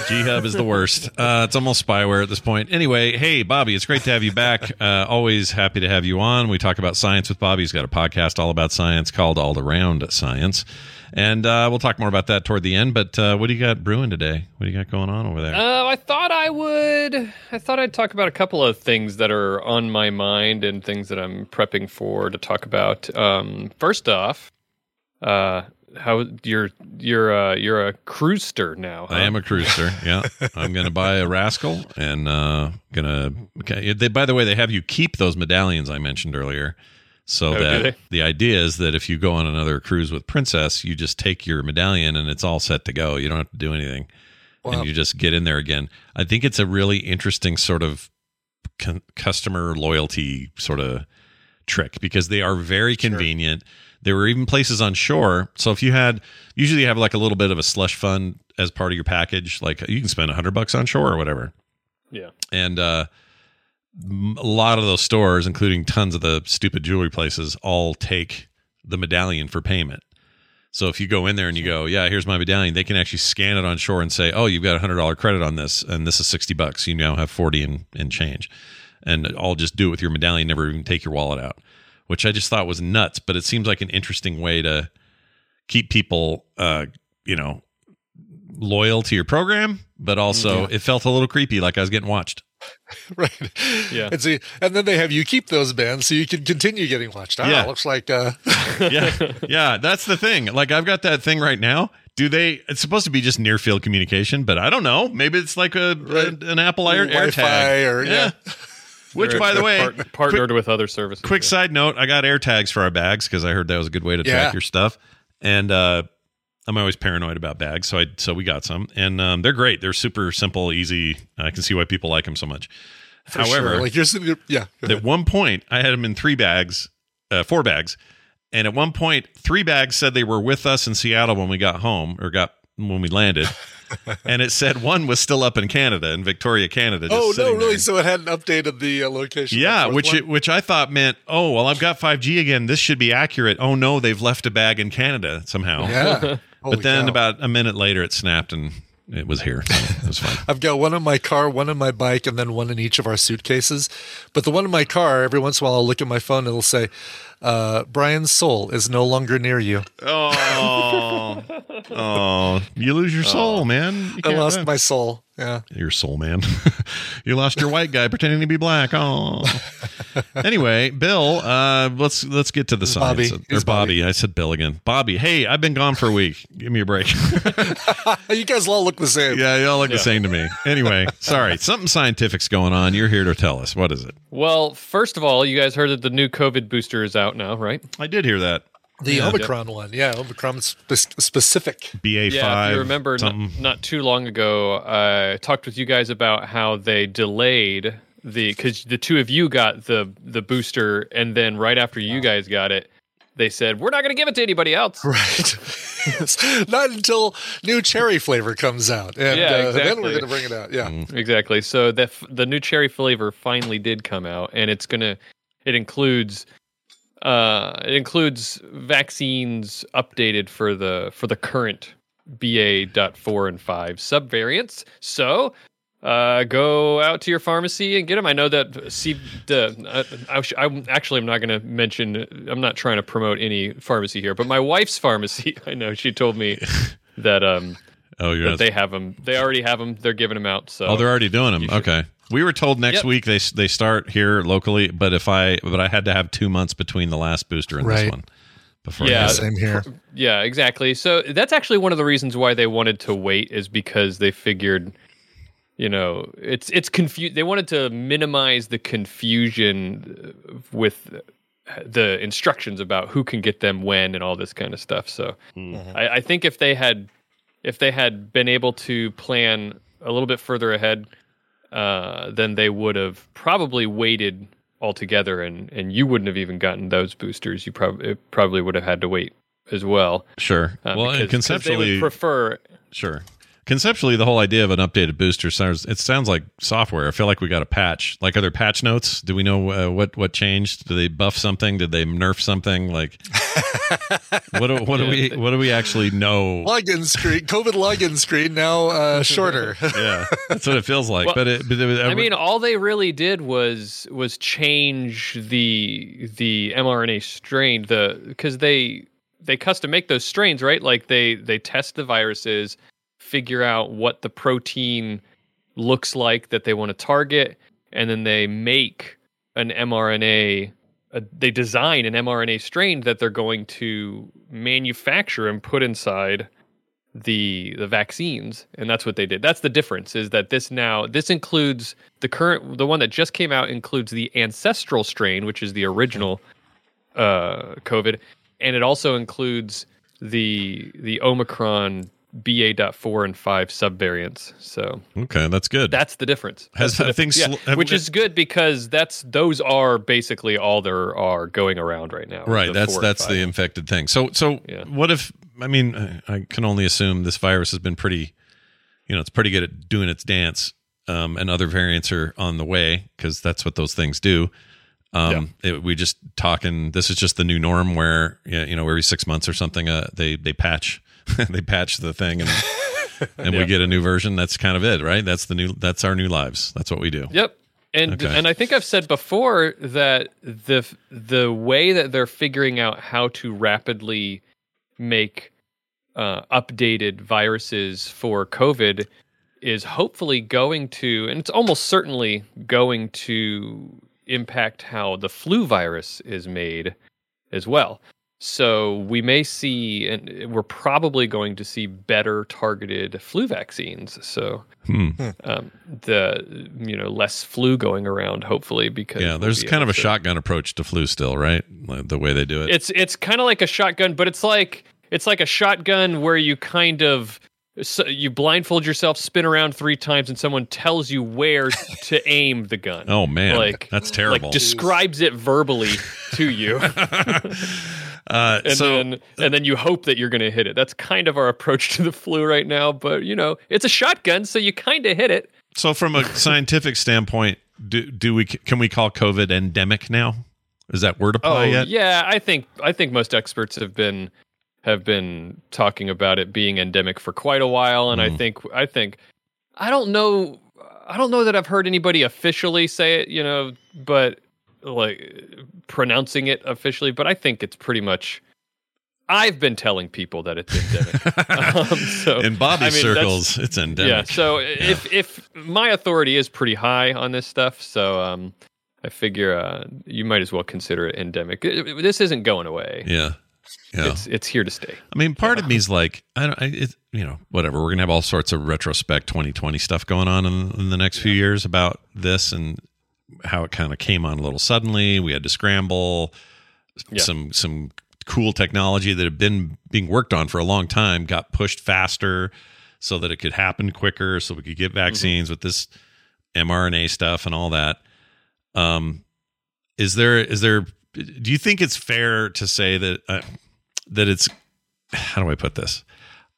G Hub is the worst. Uh, it's almost spyware at this point. Anyway, hey, Bobby, it's great to have you back. Uh, always happy to have you on. We talk about science with Bobby. He's got a podcast all about science called All Around Science. And uh, we'll talk more about that toward the end. But uh, what do you got brewing today? What do you got going on over there? Uh, I thought I would. I thought I'd talk about a couple of things that are on my mind and things that I'm prepping for to talk about. Um, first off, uh, how you're you're uh, you're a cruister now. I am a cruiser. Yeah, I'm going to buy a rascal and uh, gonna. Okay. They, by the way, they have you keep those medallions I mentioned earlier, so Oh, that the idea is that if you go on another cruise with Princess, you just take your medallion and it's all set to go. You don't have to do anything, Wow. and you just get in there again. I think it's a really interesting sort of con- customer loyalty sort of trick because they are very convenient. There were even places on shore. So if you had, usually you have like a little bit of a slush fund as part of your package. Like you can spend a hundred bucks on shore or whatever. Yeah. And uh, m- a lot of those stores, including tons of the stupid jewelry places, all take the medallion for payment. So if you go in there and you go, yeah, here's my medallion, they can actually scan it on shore and say, oh, you've got a hundred dollar credit on this, and this is sixty bucks. You now have forty in, in change, and I'll just do it with your medallion. Never even take your wallet out, which I just thought was nuts. But it seems like an interesting way to keep people, uh, you know, loyal to your program. But also, Yeah. it felt a little creepy, like I was getting watched. right. Yeah. And, see, and then they have you keep those bands so you can continue getting watched. Ah, Yeah. looks like uh, yeah, yeah, that's the thing. Like I've got that thing right now. Do they? It's supposed to be just near field communication, but I don't know. Maybe it's like a, a- an Apple Air AirTag or- yeah. Which, They're- by the way, part- partnered with other services. quick side note: I got AirTags for our bags because I heard that was a good way to Yeah. track your stuff. And uh, I'm always paranoid about bags, so I so we got some, and um, they're great. They're super simple, easy. I can see why people like them so much. for However, sure. like you're sitting there, yeah. at one point i had them in three bags uh, four bags and at one point three bags said they were with us in seattle when we got home or got when we landed and it said one was still up in canada in victoria canada just Oh no, really? there. So it hadn't updated the uh, location. yeah which it, which i thought meant oh well i've got 5g again this should be accurate oh no they've left a bag in canada somehow Yeah. Holy but then cow. about a minute later it snapped and it was here so it was fine I've got one in my car, one in my bike, and then one in each of our suitcases. But the one in my car, every once in a while, I'll look at my phone and it'll say, uh, "Brian's soul is no longer near you." oh oh you lose your soul man You I lost my soul. Yeah. your soul man. You lost your white guy pretending to be black. Oh. Anyway bill uh let's let's get to the science. Bobby. or It's bobby. i said bill again. Bobby hey i've been gone for a week. Give me a break. You guys all look the same. yeah you all look Yeah. the same to me. Anyway sorry. Something scientific's going on. You're here to tell us. What is it? Well, first of all, you guys heard that the new COVID booster is out now, right? i did hear that The Yeah. Omicron one. Yeah, Omicron spe- specific. ba5 yeah, if you remember, not, not too long ago, I talked with you guys about how they delayed the because the two of you got the the booster, and then right after you guys got it, they said we're not going to give it to anybody else. Right. Not until new cherry flavor comes out. And Yeah, uh, then exactly. we're going to bring it out. Yeah. Exactly. So the f- the new cherry flavor finally did come out, and it's gonna it includes uh it includes vaccines updated for the for the current BA.4 and 5 subvariants. So uh, go out to your pharmacy and get them. I know that see the I, I, I'm actually I'm not going to mention. I'm not trying to promote any pharmacy here, but my wife's pharmacy. I know she told me that um Oh, you're that not- they have them. They already have them. They're giving them out. So Oh, they're already doing them. Okay. We were told next Yep. week they they start here locally, but if I but I had to have two months between the last booster and this one before. I Yeah, had. Same here. Yeah, exactly. So that's actually one of the reasons why they wanted to wait is because they figured, you know, it's it's confused. They wanted to minimize the confusion uh, with the instructions about who can get them when and all this kind of stuff. So I, I think if they had if they had been able to plan a little bit further ahead, uh, then they would have probably waited altogether, and and you wouldn't have even gotten those boosters. You probably probably would have had to wait as well. Sure. Uh, well, because- conceptually, would prefer. sure. Conceptually, the whole idea of an updated booster sounds it sounds like software. I feel like we got a patch. Like, are there patch notes? Do we know uh, what what changed? Did they buff something? Did they nerf something? Like, what do, what do we what do we actually know? Login screen, COVID login screen now uh, shorter. yeah, that's what it feels like. Well, but it, but it, I mean, all they really did was was change the the mRNA strain, the because they they custom make those strains, right? Like they they test the viruses, figure out what the protein looks like that they want to target, and then they make an mRNA. They design an mRNA strain that they're going to manufacture and put inside the the vaccines and that's what they did that's the difference is that this now this includes the current the one that just came out includes the ancestral strain which is the original uh covid and it also includes the the omicron ba.4 and 5 subvariants so. Okay, that's good. that's the difference. Has- That's the have things difference. sl- Yeah, which is good because that's those are basically all there are going around right now. Right that's that's the infected thing. So so Yeah. what if i mean I- can only assume this virus has been pretty you know it's pretty good at doing its dance um, and other variants are on the way because that's what those things do. Um, it, we just talking this is just the new norm where you know every six months or something uh, they they patch they patch the thing and and we get a new version that's kind of it right that's the new that's our new lives that's what we do Yep. And Okay. and I think I've said before that the the way that they're figuring out how to rapidly make uh, updated viruses for COVID is hopefully going to, and it's almost certainly going to impact how the flu virus is made as well. So we may see, and we're probably going to see better targeted flu vaccines. So Hmm. um, the you know less flu going around, hopefully, because yeah we'll there's be kind of a to- shotgun approach to flu still right the way they do it It's it's kind of like a shotgun, but it's like it's like a shotgun where you kind of so you blindfold yourself, spin around three times, and someone tells you where to aim the gun. Oh, man. like That's terrible. Like describes it verbally to you, uh, and so then and then you hope that you're going to hit it. That's kind of our approach to the flu right now. But you know, it's a shotgun, so you kind of hit it. So, from a scientific standpoint, do, do we can we call COVID endemic now? Is that word apply Oh yet? yeah, I think I think most experts have been have been talking about it being endemic for quite a while, and I Mm. think I think I don't know I don't know that I've heard anybody officially say it, you know, but like pronouncing it officially, but I think it's pretty much. I've been telling people that it's endemic. um, so In Bobby I mean, circles, it's endemic. Yeah. So if if my authority is pretty high on this stuff, so um, I figure uh, you might as well consider it endemic. It- it- This isn't going away. Yeah. Yeah. It's it's here to stay. I mean, part of me's like, I don't, I, it, you know, whatever. We're gonna have all sorts of retrospect 2020 stuff going on in, in the next few years about this and how it kind of came on a little suddenly. We had to scramble. Yeah. Some some cool technology that had been being worked on for a long time got pushed faster so that it could happen quicker, so we could get vaccines with this mRNA stuff and all that. Um, is there is there? Do you think it's fair to say that uh, that it's how do I put this?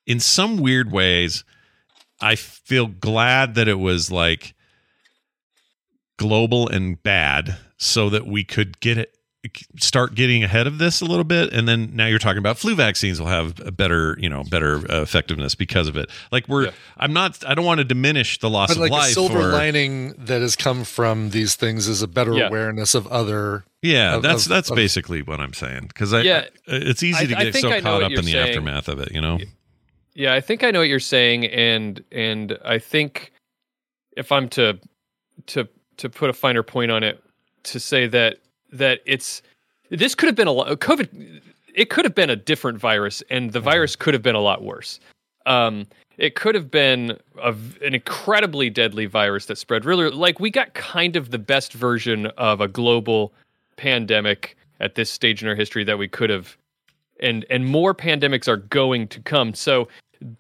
In some weird ways, I feel glad that it was like global and bad so that we could get it start getting ahead of this a little bit and then now you're talking about flu vaccines will have a better you know better uh, effectiveness because of it like we're Yeah. i'm not i don't want to diminish the loss But of like life a silver or, lining that has come from these things is a better Yeah. awareness of other. yeah of- that's of- that's of- basically what i'm saying because i Yeah. it's easy to I get think so caught up you're in the saying. aftermath of it you know Yeah, I think I know what you're saying, and and I think if I'm to to to put a finer point on it, to say that that it's this could have been a lot COVID. It could have been a different virus, and the virus could have been a lot worse. Um, it could have been a, an incredibly deadly virus that spread really like we got kind of the best version of a global pandemic at this stage in our history that we could have and and more pandemics are going to come. So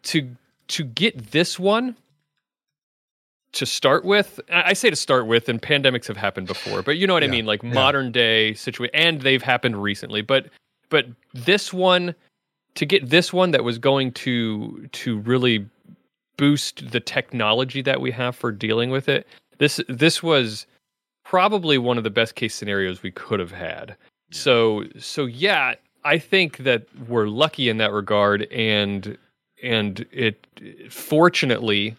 to to get this one to start with, I say to start with, and pandemics have happened before, but you know what I mean, like yeah. modern day situation, and they've happened recently. But but this one to get this one that was going to to really boost the technology that we have for dealing with it. This this was probably one of the best case scenarios we could have had. So so yeah, I think that we're lucky in that regard and and it fortunately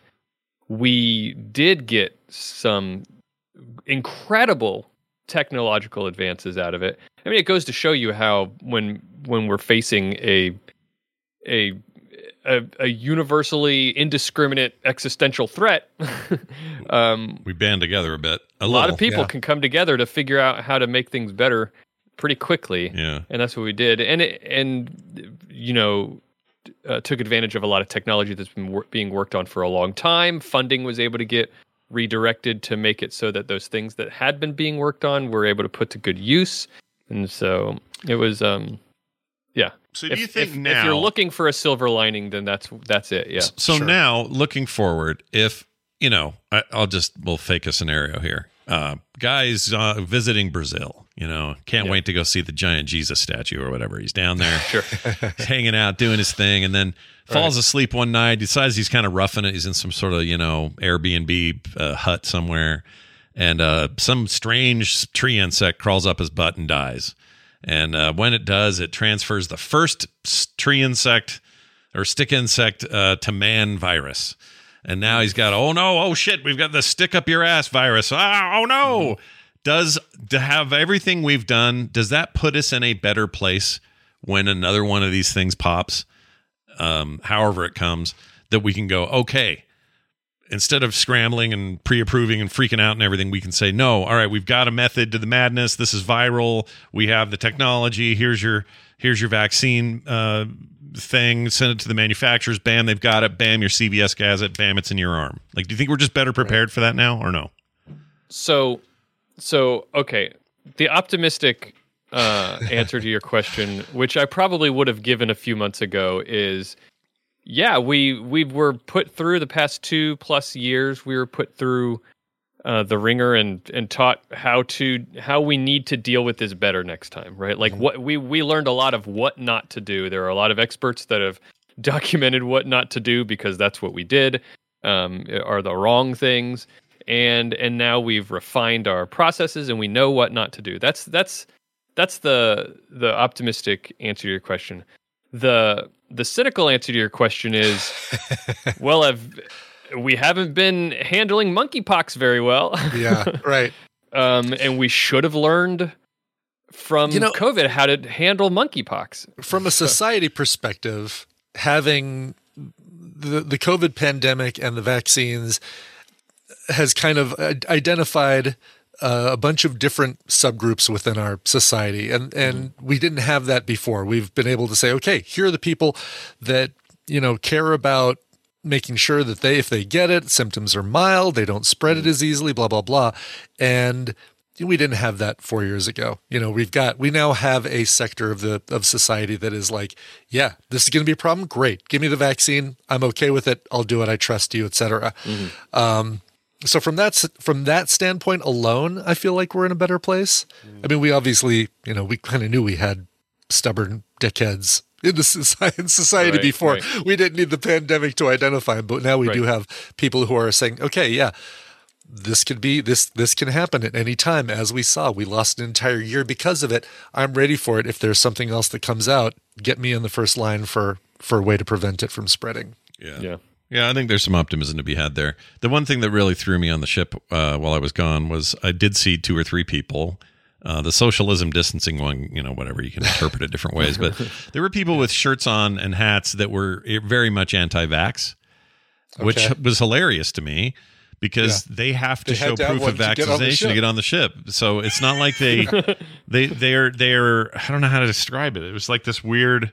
we did get some incredible technological advances out of it. I mean it goes to show you how when when we're facing a a a, a universally indiscriminate existential threat um, we band together a bit a, a lot of people yeah. can come together to figure out how to make things better pretty quickly yeah and that's what we did and it, and you know uh, took advantage of a lot of technology that's been wor- being worked on for a long time. Funding was able to get redirected to make it so that those things that had been being worked on were able to put to good use. And so it was um yeah. So if, do you think if, now if you're looking for a silver lining then that's that's it yeah. So Sure. now, looking forward, if you know, I, I'll just we'll fake a scenario here. Uh, guys uh, visiting Brazil, you know, can't Yeah. wait to go see the giant Jesus statue or whatever. He's down there, sure he's hanging out, doing his thing, and then falls asleep one night. Decides he's kind of roughing it. He's in some sort of you know Airbnb uh, hut somewhere, and uh, some strange tree insect crawls up his butt and dies. And uh, when it does, it transfers the first tree insect or stick insect uh, to man virus. And now he's got, oh no, oh shit, we've got the stick up your ass virus. Ah, oh no. Does to have everything we've done, does that put us in a better place when another one of these things pops, um, however it comes, that we can go, okay, instead of scrambling and pre-approving and freaking out and everything we can say no all right we've got a method to the madness. This is viral. We have the technology. Here's your here's your vaccine uh, thing. Send it to the manufacturers. Bam they've got it. Bam your cvs has it. Bam it's in your arm. Like do you think we're just better prepared for that now or no? So, so okay, the optimistic uh, answer to your question, which I probably would have given a few months ago, is yeah, we we were put through the past two plus years. We were put through uh, the ringer and and taught how to how we need to deal with this better next time, right? Like what we we learned a lot of what not to do. There are a lot of experts that have documented what not to do because that's what we did. Um, are the wrong things and and now we've refined our processes and we know what not to do. That's that's that's the the optimistic answer to your question. The the cynical answer to your question is well I've, we haven't been handling monkeypox very well. Yeah, right. um and we should have learned from You know- covid how to handle monkeypox. From a society perspective, having the the COVID pandemic and the vaccines has kind of identified uh, a bunch of different subgroups within our society, and and we didn't have that before. We've been able to say, okay, here are the people that you know care about making sure that they, if they get it, symptoms are mild, they don't spread it as easily, blah blah blah, and we didn't have that four years ago. You know, we've got we now have a sector of the of society that is like, yeah, this is going to be a problem. Great, give me the vaccine. I'm okay with it. I'll do it. I trust you, etc. Um, so from that from that standpoint alone, I feel like we're in a better place. I mean, we obviously, you know, we kind of knew we had stubborn dickheads in the society, in society Right, before. right. We didn't need the pandemic to identify them, but now we do have people who are saying, okay, yeah, this could be this this can happen at any time as we saw we lost an entire year because of it i'm ready for it if there's something else that comes out get me in the first line for for a way to prevent it from spreading Yeah. Yeah. Yeah, I think there's some optimism to be had there. The one thing that really threw me on the ship uh, while I was gone was I did see two or three people. Uh, the socialism distancing one, you know, whatever you can interpret it different ways, but there were people with shirts on and hats that were very much anti-vax, which was hilarious to me because they have to They show to proof of vaccination to get on the ship. So it's not like they they they're they're I don't know how to describe it. It was like this weird.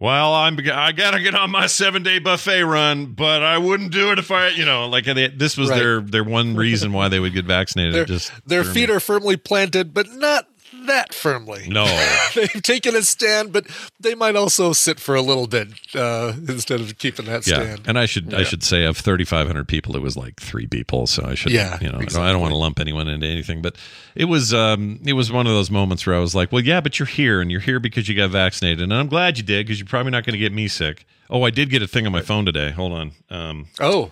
Well, I'm I gotta get on my seven day buffet run, but I wouldn't do it if I, you know, like they, this was Right. their their one reason why they would get vaccinated. their, just their feet me. are firmly planted but not that firmly no. they've taken a stand but they might also sit for a little bit uh, instead of keeping that Yeah, stand and I should I should say of 3,500 people, it was like three people. So I should, Yeah, you know, I don't- I don't want to lump anyone into anything, but it was um it was one of those moments where I was like, well, yeah, but you're here and you're here because you got vaccinated, and I'm glad you did because you're probably not going to get me sick. Oh, I did get a thing on my phone today. Hold on, um, oh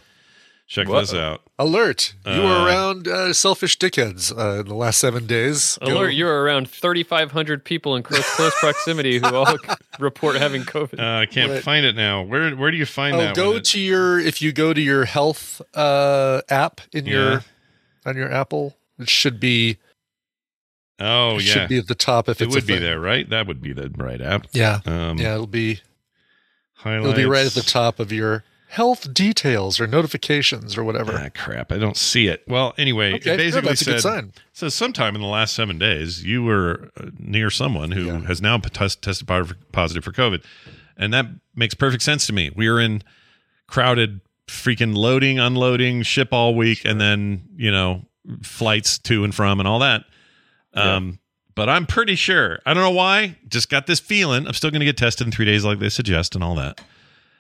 check What? this out. alert you were Uh, around uh, selfish dickheads uh, in the last seven days Go- Alert, you're around 3,500 people in close, close proximity who all report having COVID. Uh, I can't Right. find it now. Where where do you find Oh, that? go when it- to your if you go to your health uh, app in Yeah. your on your Apple, it should be oh it yeah, should be at the top if it it's would a be thing. there, right? That would be the right app. Yeah, Um, yeah, it'll be highlights. it'll be right at the top of your health details or notifications or whatever. Ah, crap! I don't see it. Well, anyway, Okay, it basically good, that's a said good sign. says sometime in the last seven days you were uh, near someone who Yeah. has now test, tested positive for COVID, and that makes perfect sense to me. We were in crowded, freaking loading, unloading, ship all week, and then you know flights to and from and all that. Um, but I'm pretty sure. I don't know why. Just got this feeling. I'm still going to get tested in three days, like they suggest, and all that.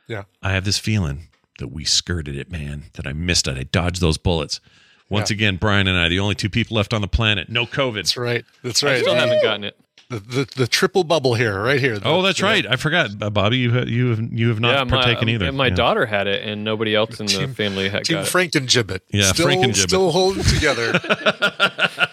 Yeah. I have this feeling that we skirted it, man. That I missed it. I dodged those bullets. Once Yeah. again, Brian and I, the only two people left on the planet. No COVID. That's right. That's right. I right. still haven't gotten it. the, the the triple bubble here, right here. Oh, that's the- right. I forgot, uh, Bobby. You have, you have you have not yeah, my, partaken either. and my Yeah. daughter had it, and nobody else in the Team- family had Team got it. Frankengibbet. Yeah, still, Frankengibbet. Still holding together.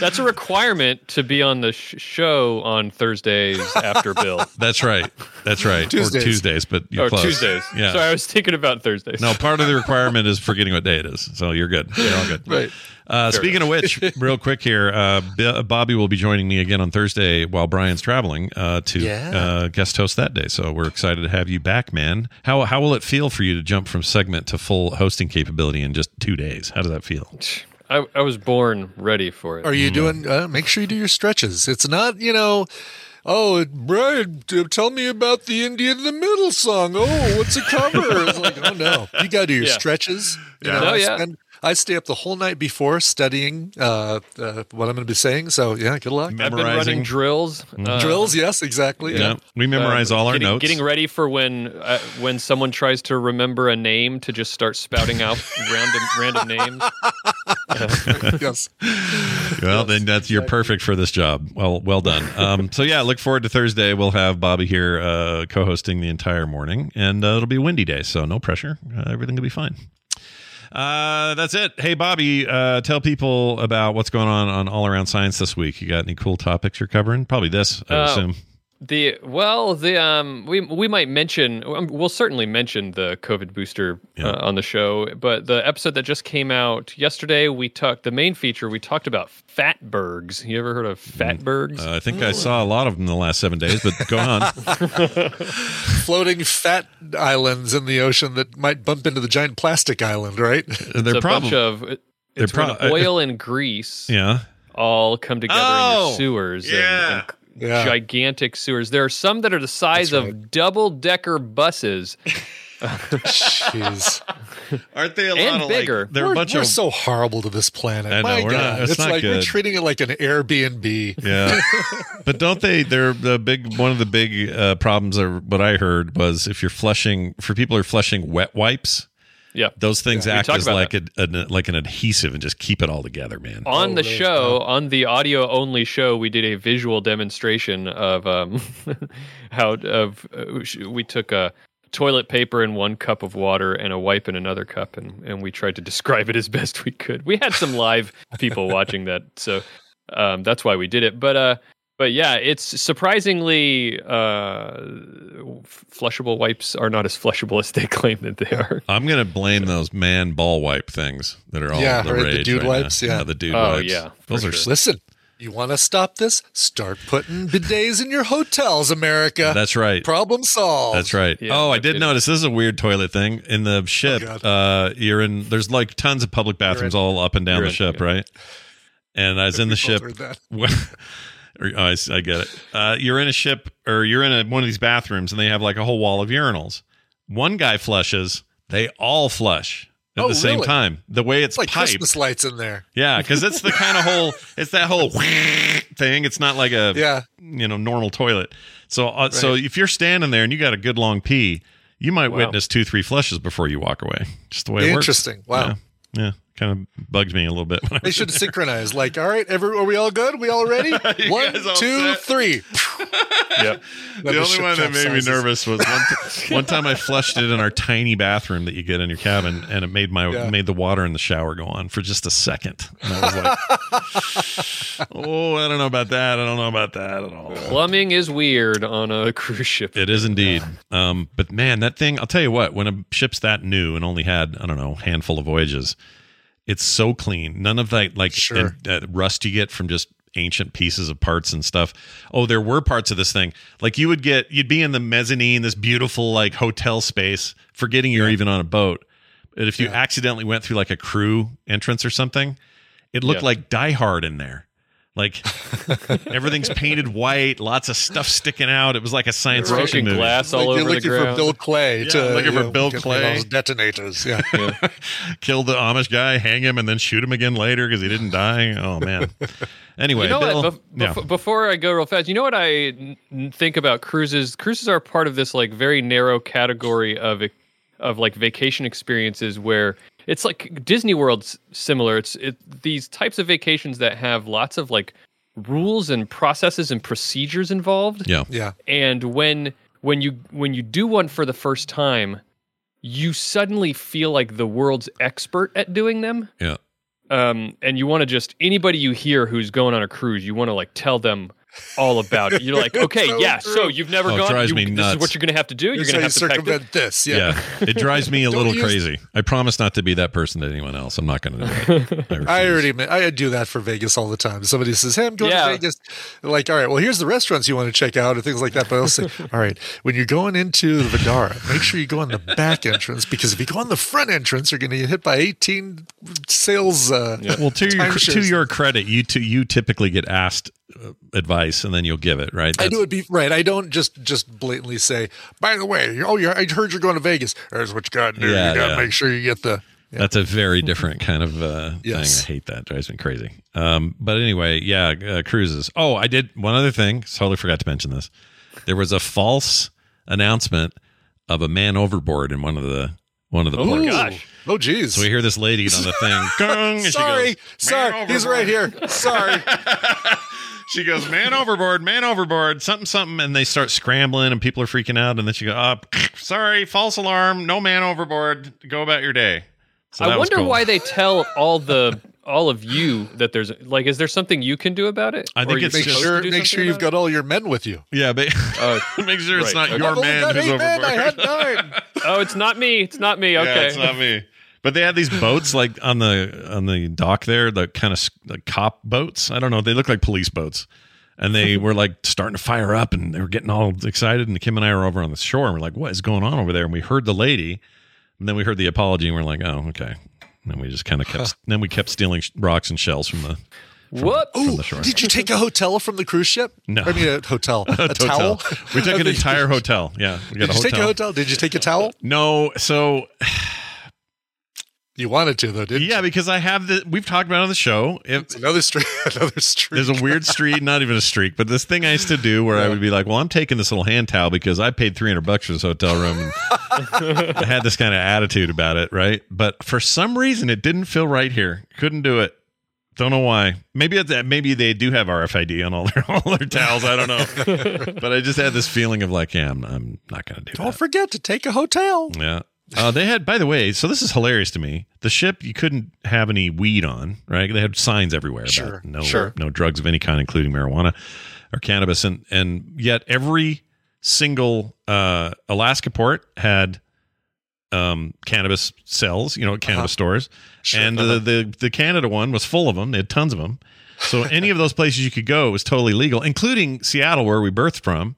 That's a requirement to be on the sh- show on Thursdays after Bill. That's right. That's right. Tuesdays. Or Tuesdays, but you're or close. Tuesdays. Yeah. So I was thinking about Thursdays. No, part of the requirement is forgetting what day it is. So you're good. You're all good. right. Uh, speaking of which, real quick here, uh, B- Bobby will be joining me again on Thursday while Brian's traveling uh, to Yeah. uh, guest host that day. So we're excited to have you back, man. How how will it feel for you to jump from segment to full hosting capability in just two days? How does that feel? I, I was born ready for it. Are you doing? Uh, make sure you do your stretches. It's not, you know. Oh, Brian, t- tell me about the Indian in the Middle song. Oh, what's a cover? It's like, oh no, you got to do your Yeah. stretches. You Yeah. know, No, I yeah. spend- I stay up the whole night before studying uh, uh, what I'm going to be saying. So yeah, good luck. I've been Memorizing. running drills. uh, Drills, yes, exactly. Yeah, we memorize uh, all our getting, notes. Getting ready for when uh, when someone tries to remember a name to just start spouting out random random names. yes. Well, then that's you're perfect for this job. Well, well done. Um, so yeah, look forward to Thursday. We'll have Bobby here uh, co-hosting the entire morning, and uh, it'll be a windy day, so no pressure. Uh, everything will be fine. Uh, that's it. Hey, Bobby, uh, tell people about what's going on on All Around Science this week. You got any cool topics you're covering? Probably this, I Uh, assume. The well, the um, we we might mention. um, We'll certainly mention the COVID booster Yeah. uh, on the show. But the episode that just came out yesterday, we talked the main feature. We talked about fatbergs. You ever heard of fatbergs? Uh, I think I saw a lot of them in the last seven days, but go on. Floating fat islands in the ocean that might bump into the giant plastic island, right? They're it's a probably bunch of it- they're it's when prob- uh, oil and grease yeah. all come together in Oh, your sewers. and- yeah. and, Yeah. gigantic sewers. There are some that are the size That's of double decker buses. Jeez. Aren't they a And lot of bigger. like? They're we're, a bunch we're of so horrible to this planet. I know, My we're not- God. it's it's not like we're treating it like an Airbnb. Yeah, but don't they? They're the big one of the big uh, problems. Are what I heard was if you're flushing for people who are flushing wet wipes, Yeah. those things Yeah, act as like a, an like an adhesive and just keep it all together, man. On Oh, the really? show, on the audio only show, we did a visual demonstration of um, how of uh, we took a toilet paper in one cup of water and a wipe in another cup, and and we tried to describe it as best we could. We had some live people watching that, so um, that's why we did it. But uh, but yeah, it's surprisingly uh, flushable wipes are not as flushable as they claim that they are. I'm gonna blame those man ball wipe things that are all Yeah, the right, the dude right wipes, now. yeah. the dude Oh, wipes. yeah, those for are sure. Listen, you want to stop this? Start putting bidets in your hotels, America. That's right. Problem solved. That's right. Yeah, oh, I did kidding. notice this is a weird toilet thing in the ship. God. uh, you're in. There's like tons of public bathrooms all up and down You're the in, ship, yeah. right? And I was in the We both ship. heard that. or, oh, I, I get it. Uh, you're in a ship, or you're in a, one of these bathrooms, and they have like a whole wall of urinals. One guy flushes. They all flush at Oh, the same really? time. The way it's It's like piped. Christmas lights in there. Yeah, because it's the kind of whole. It's that whole thing. It's not like a Yeah. you know normal toilet. So uh, so if you're standing there and you got a good long pee, you might Wow. witness two three flushes before you walk away. Just the way it works. Interesting. Wow. Yeah. Yeah. Kind of bugs me a little bit. They was- should synchronize. Like, all right, every, are we all good? We all ready? One, guys all two, set? three. Yep. the only one that made me nervous was one, t- one time I flushed it in our tiny bathroom that you get in your cabin, and it made my Yeah. made the water in the shower go on for just a second. And I was like, "Oh, I don't know about that. I don't know about that at all." Plumbing is weird on a cruise ship. It is indeed. Um, but man, that thing, I'll tell you what, when a ship's that new and only had, I don't know, a handful of voyages, it's so clean. None of that like Sure. in- uh, rust you get from just ancient pieces of parts and stuff. Oh, there were parts of this thing. Like you would get, you'd be in the mezzanine, this beautiful like hotel space, forgetting you're even on a boat. But if you Yeah. accidentally went through like a crew entrance or something, it looked Yeah. like Die Hard in there. Like everything's painted white, lots of stuff sticking out. It was like a science Broken fiction movie. glass Like all you're over the looking for. Bill Clay Yeah, to looking for know, Bill Clay. those detonators. Yeah. Kill the Amish guy, hang him, and then shoot him again later because he didn't die. Oh man. Anyway, you know Bill, what? Bef- yeah. Before I go real fast, you know what I n- n- think about cruises? Cruises are part of this like very narrow category of of like vacation experiences where it's like Disney World's similar. It's it, these types of vacations that have lots of like rules and processes and procedures involved. yeah, Yeah. And when when you when you do one for the first time, you suddenly feel like the world's expert at doing them yeah. um, and you want to just anybody you hear who's going on a cruise, you want to like tell them all about it. You're like, okay, So yeah, true. so you've never Oh, it gone. drives you- me this is what you're going to have to do. You're Here's going to have to circumvent this. Yeah. Yeah, it drives me a little use- crazy. I promise not to be that person to anyone else. I'm not going to do it. I, I already I do that for Vegas all the time. Somebody says, "Hey, I'm going Yeah. to Vegas." Like, all right, well, here's the restaurants you want to check out and things like that. But I'll say, all right, when you're going into the Vdara, make sure you go in the back entrance because if you go on the front entrance, you're going to get hit by 18 sales. Uh, Well, to your to your credit, you t- you typically get asked advice and then you'll give it, right? I do it be right. I don't just just blatantly say, "By the way, oh, you I heard you're going to Vegas. Here's what you got to do. Yeah, you got to yeah. make sure you get the." Yeah. That's a very different kind of uh, Yes. thing. I hate that. Drives me crazy. Um, but anyway, yeah, uh, cruises. Oh, I did one other thing. Totally forgot to mention this. There was a false announcement of a man overboard in one of the one of the Oh ports. gosh. Oh, geez. So we hear this lady on the thing. Gong, and she sorry, goes, sorry, "Man he's right here. Sorry. she goes, man overboard, man overboard, something, something, and they start scrambling, and people are freaking out, and then she goes, ah, up, sorry, false alarm, no man overboard, go about your day. So I wonder cool. why they tell all the all of you that there's like, is there something you can do about it? I think you it's make just- sure make sure you've got all your men with you. Yeah, but Oh, make sure it's right, not okay. your I've man who's overboard. men. I had nine. it? Oh, it's not me. It's not me. Okay. Yeah, it's not me. But they had these boats like on the on the dock there, the kind of like cop boats. I don't know. They look like police boats, and they were like starting to fire up, and they were getting all excited. And Kim and I were over on the shore, and we're like, "What is going on over there?" And we heard the lady, and then we heard the apology, and we're like, "Oh, okay." And then we just kind of kept. Then we kept stealing sh- rocks and shells from the What? from the shore. Did you take a hotel from the cruise ship? No. I mean a hotel. A, hotel. towel. We took an entire hotel. Yeah, we got Did a you hotel. take a hotel? Did you take a towel? No, so You wanted to though, didn't yeah, because I have the. We've talked about it on the show. If you? Another streak. Another streak. There's a weird streak, not even a streak, but this thing I used to do where I would be like, "Well, I'm taking this little hand towel because I paid 300 bucks for this hotel room." And I had this kind of attitude about it, right? But for some reason, it didn't feel right here. Couldn't do it. Don't know why. Maybe it's that. Maybe they do have RFID on all their all their towels. I don't know. but I just had this feeling of like, yeah, I'm, I'm not going to do it. Don't that. forget to take a hotel. Yeah. Uh, they had, by the way, so this is hilarious to me. The ship you couldn't have any weed on, right? They had signs everywhere about Sure, no sure. no drugs of any kind, including marijuana or cannabis, and and yet every single uh, Alaska port had um, cannabis cells, you know, cannabis stores, sure, and the, the the Canada one was full of them. They had tons of them. So any of those places you could go was totally legal, including Seattle, where we berthed from.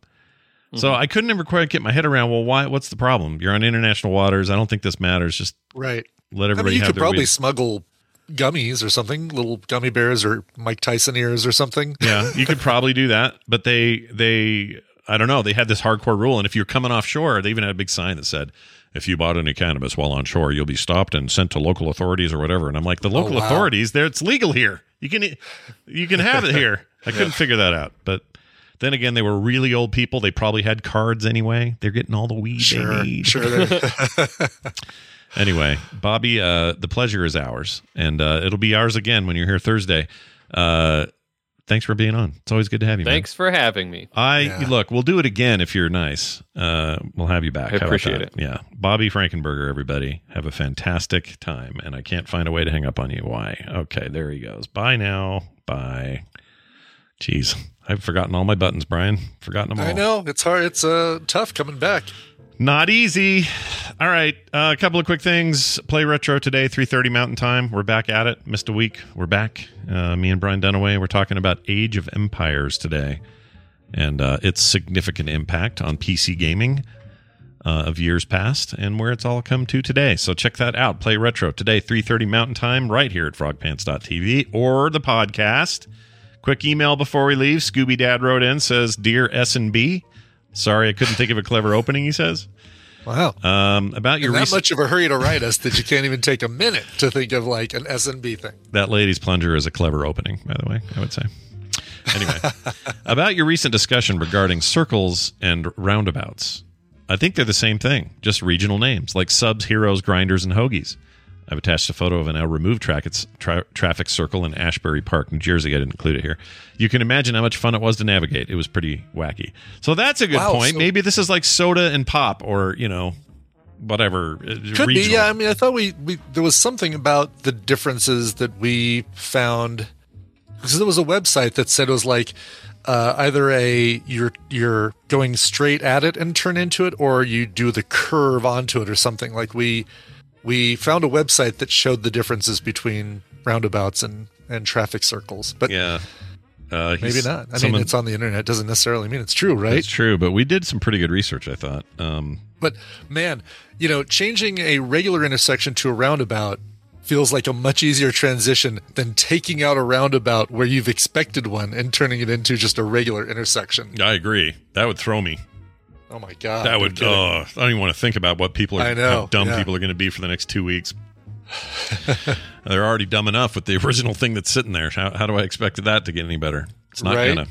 So mm-hmm. I couldn't ever quite get my head around. Well, why? What's the problem? You're on international waters. I don't think this matters. Just Right. let everybody. I everybody mean, you have could probably weed. smuggle gummies or something, little gummy bears or Mike Tyson ears or something. yeah, you could probably do that, but they they I don't know. They had this hardcore rule, and if you're coming offshore, they even had a big sign that said, "If you bought any cannabis while on shore, you'll be stopped and sent to local authorities or whatever." And I'm like, the oh, local Oh, wow. authorities, there it's legal here. You can you can have it here. I couldn't figure that out, but. Then again, they were really old people. They probably had cards anyway. They're getting all the weed Sure, they need. sure. they're- Anyway, Bobby, uh, the pleasure is ours, and uh, it'll be ours again when you're here Thursday. Uh, thanks for being on. It's always good to have you. man. Thanks for having me. I Yeah. look. We'll do it again if you're nice. Uh, we'll have you back. I How appreciate it. Yeah, Bobby Frankenberger. Everybody have a fantastic time, and I can't find a way to hang up on you. Why? Okay, there he goes. Bye now. Bye. Jeez, I've forgotten all my buttons, Brian. Forgotten them all. I know it's hard. It's uh, tough coming back. Not easy. All right, uh, a couple of quick things. Play retro today, three thirty Mountain Time. We're back at it. Missed a week. We're back. Uh, me and Brian Dunaway. We're talking about Age of Empires today, and uh, its significant impact on PC gaming uh, of years past, and where it's all come to today. So check that out. Play retro today, three thirty Mountain Time, right here at FrogPants.tv or the podcast. Quick email before we leave. Scooby Dad wrote in says, "Dear S and B." Sorry, I couldn't think of a clever opening. He says. Wow. Um, about your that recent, much of a hurry to write us that you can't even take a minute to think of like an S and B thing. that lady's plunger is a clever opening, by the way. I would say. Anyway, about your recent discussion regarding circles and roundabouts, I think they're the same thing, just regional names like subs, heroes, grinders, and hoagies. I've attached a photo of an now removed track, it's tra- traffic circle in Asbury Park, New Jersey. I didn't include it here. You can imagine how much fun it was to navigate. It was pretty wacky. So that's a good Wow, point. so- Maybe this is like soda and pop, or you know, whatever. uh, Could be, yeah. I mean, I thought we, we there was something about the differences that we found because there was a website that said it was like uh, either a you're you're going straight at it and turn into it, or you do the curve onto it or something. Like we we found a website that showed the differences between roundabouts and and traffic circles, but Yeah. Uh, maybe not. I mean, it's on the internet. Doesn't necessarily mean it's true, right? It's true, but we did some pretty good research. I thought. Um, But man, you know, changing a regular intersection to a roundabout feels like a much easier transition than taking out a roundabout where you've expected one and turning it into just a regular intersection. I agree. That would throw me. Oh my god. that would. Uh, I don't even want to think about what people are. I know, How dumb yeah. people are going to be for the next two weeks. They're already dumb enough with the original thing that's sitting there. How, how do I expect that to get any better? It's not Right. gonna.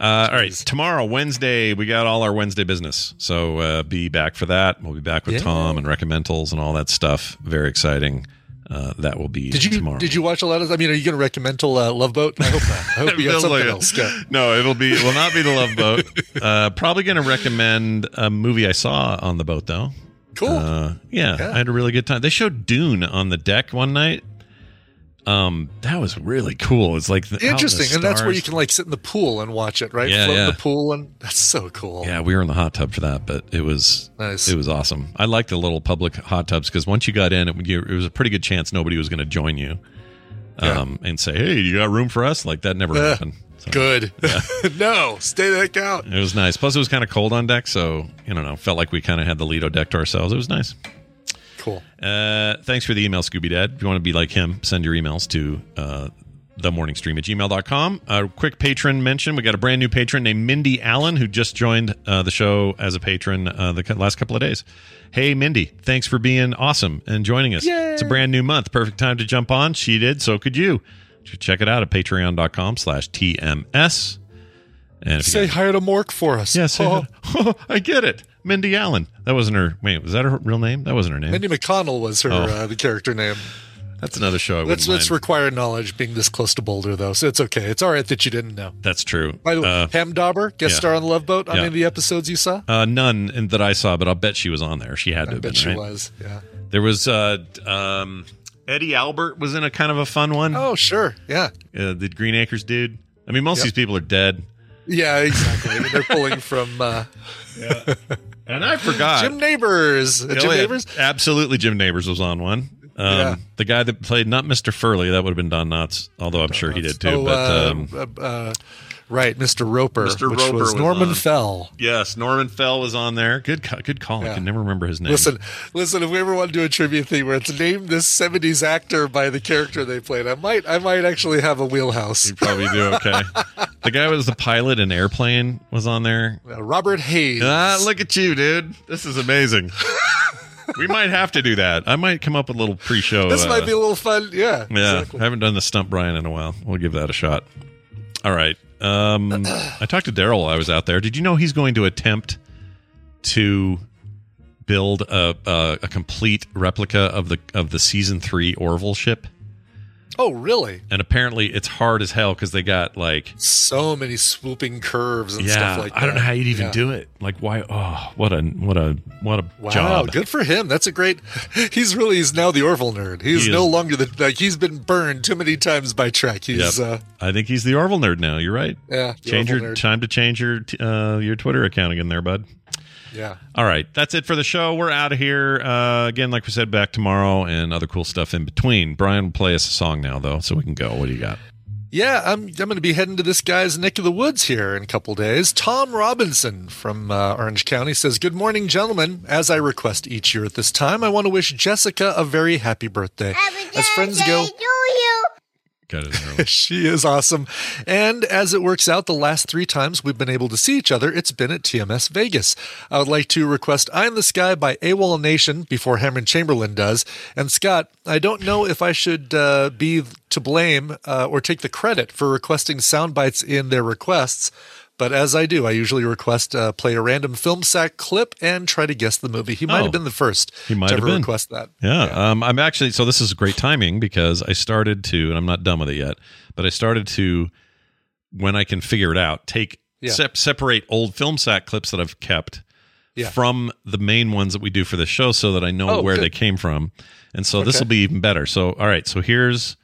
Uh, all right, tomorrow, Wednesday, we got all our Wednesday business. So uh, be back for that. We'll be back with Yeah. Tom and recommendals and all that stuff. Very exciting. Uh, that will be Did you tomorrow. did you watch a lot of? I mean, are you going to recommend till uh, Love Boat? I hope not. I hope you got something like else. Scott. No, it'll be it will not be the Love Boat. Uh, probably going to recommend a movie I saw on the boat though. Cool. Uh, yeah, Yeah. I had a really good time. They showed Dune on the deck one night. Um, that was really cool. It's like the, out in the Interesting, and that's where you can like sit in the pool and watch it, right? Yeah, Float yeah. the pool, and that's so cool. Yeah, we were in the hot tub for that, but it was Nice. it was awesome. I like the little public hot tubs because once you got in, it, it was a pretty good chance nobody was going to join you um, and say, "Hey, you got room for us?" Like that never Uh, happened. So- Good. no, stay the heck out. It was nice. Plus, it was kind of cold on deck, so you don't know, felt like we kind of had the Lido deck to ourselves. It was nice. Cool. Uh, thanks for the email, Scooby Dad. If you want to be like him, send your emails to uh, themorningstream at gmail.com. A quick patron mention. We got a brand new patron named Mindy Allen who just joined uh, the show as a patron uh, the last couple of days. Hey, Mindy, thanks for being awesome and joining us. It's a brand new month. Perfect time to jump on. She did. So could you. Check it out at patreon.com slash TMS. And if you Say hi to Mork for us. Yes, Oh, I get it. Mindy Allen. That wasn't her. Wait, was that her real name? That wasn't her name. Mindy McConnell was her Oh. uh, the character name. That's another show I wouldn't That's that's mind. required knowledge being this close to Boulder, though. So it's okay. It's all right that you didn't know. That's true. By the way, Uh, Pam Dawber, guest yeah. star on the Love Boat on Yeah. any of the episodes you saw. Uh, none in, that I saw, but I'll bet she was on there. She had to I have bet been, she right? was. Yeah. There was uh, um, Eddie Albert was in a kind of a fun one. Oh, sure. Yeah. Uh, the Green Acres dude. I mean, most of these people are dead. Yeah, exactly. I mean, they're pulling from uh, And I forgot. Jim Nabors. Oh, Jim. Nabors. Absolutely, Jim Nabors was on one. Um, Yeah. The guy that played not Mr. Furley, that would have been Don Knotts, although I'm sure he did too. Oh, but uh, um, uh, uh, right, Mr. Roper. Mr. which Roper was Norman. Fell. yes, Norman Fell was on there. Good, good call. I can never remember his name. Listen, listen. If we ever want to do a trivia thing where it's name this '70s actor by the character they played, I might, I might actually have a wheelhouse. you probably do okay. the guy was the pilot in Airplane was on there. Uh, Robert Hays. Ah, look at you, dude. This is amazing. we might have to do that. I might come up with a little pre-show. this uh, might be a little fun. Yeah. Yeah, exactly. I haven't done the stump Brian in a while. We'll give that a shot. All right. Um, I talked to Daryl. while I was out there. Did you know he's going to attempt to build a, a a complete replica of the of the season three Orville ship? Oh, really? And apparently, it's hard as hell because they got like So many swooping curves and yeah. stuff like that. I don't know how you'd even Yeah. do it. Like why? Oh, what a what a what a Wow, job. good for him. That's a great. He's really he's now the Orville nerd. He's He no longer the like he's been burned too many times by Trek. He's Yep. uh I think he's the Orville nerd now. You're right. yeah Change your nerd. time to change your uh, your Twitter account again, there, bud. Yeah. All right, that's it for the show. We're out of here. Uh, again, like we said, back tomorrow and other cool stuff in between. Brian will play us a song now, though, so we can go. What do you got? Yeah, I'm I'm going to be heading to this guy's neck of the woods here in a couple days. Tom Robinson from uh, Orange County says, "Good morning, gentlemen. As I request each year at this time, I want to wish Jessica a very happy birthday. As friends go, Got it. early. she is awesome. And as it works out, the last three times we've been able to see each other, it's been at TMS Vegas. I would like to request Eye in the Sky by AWOL Nation before Hammond Chamberlain does. And Scott, I don't know if I should uh, be to blame uh, or take the credit for requesting sound bites in their requests. But as I do, I usually request uh, play a random film sack clip and try to guess the movie. He might Oh. have been the first He might to have ever been. request that. Yeah, Um, I'm actually so this is great timing because I started to, and I'm not done with it yet, but I started to, when I can figure it out, take Yeah. sep- separate old film sack clips that I've kept Yeah. from the main ones that we do for the show, so that I know Oh, where good. they came from, and so this will be even better. So, all right, so here's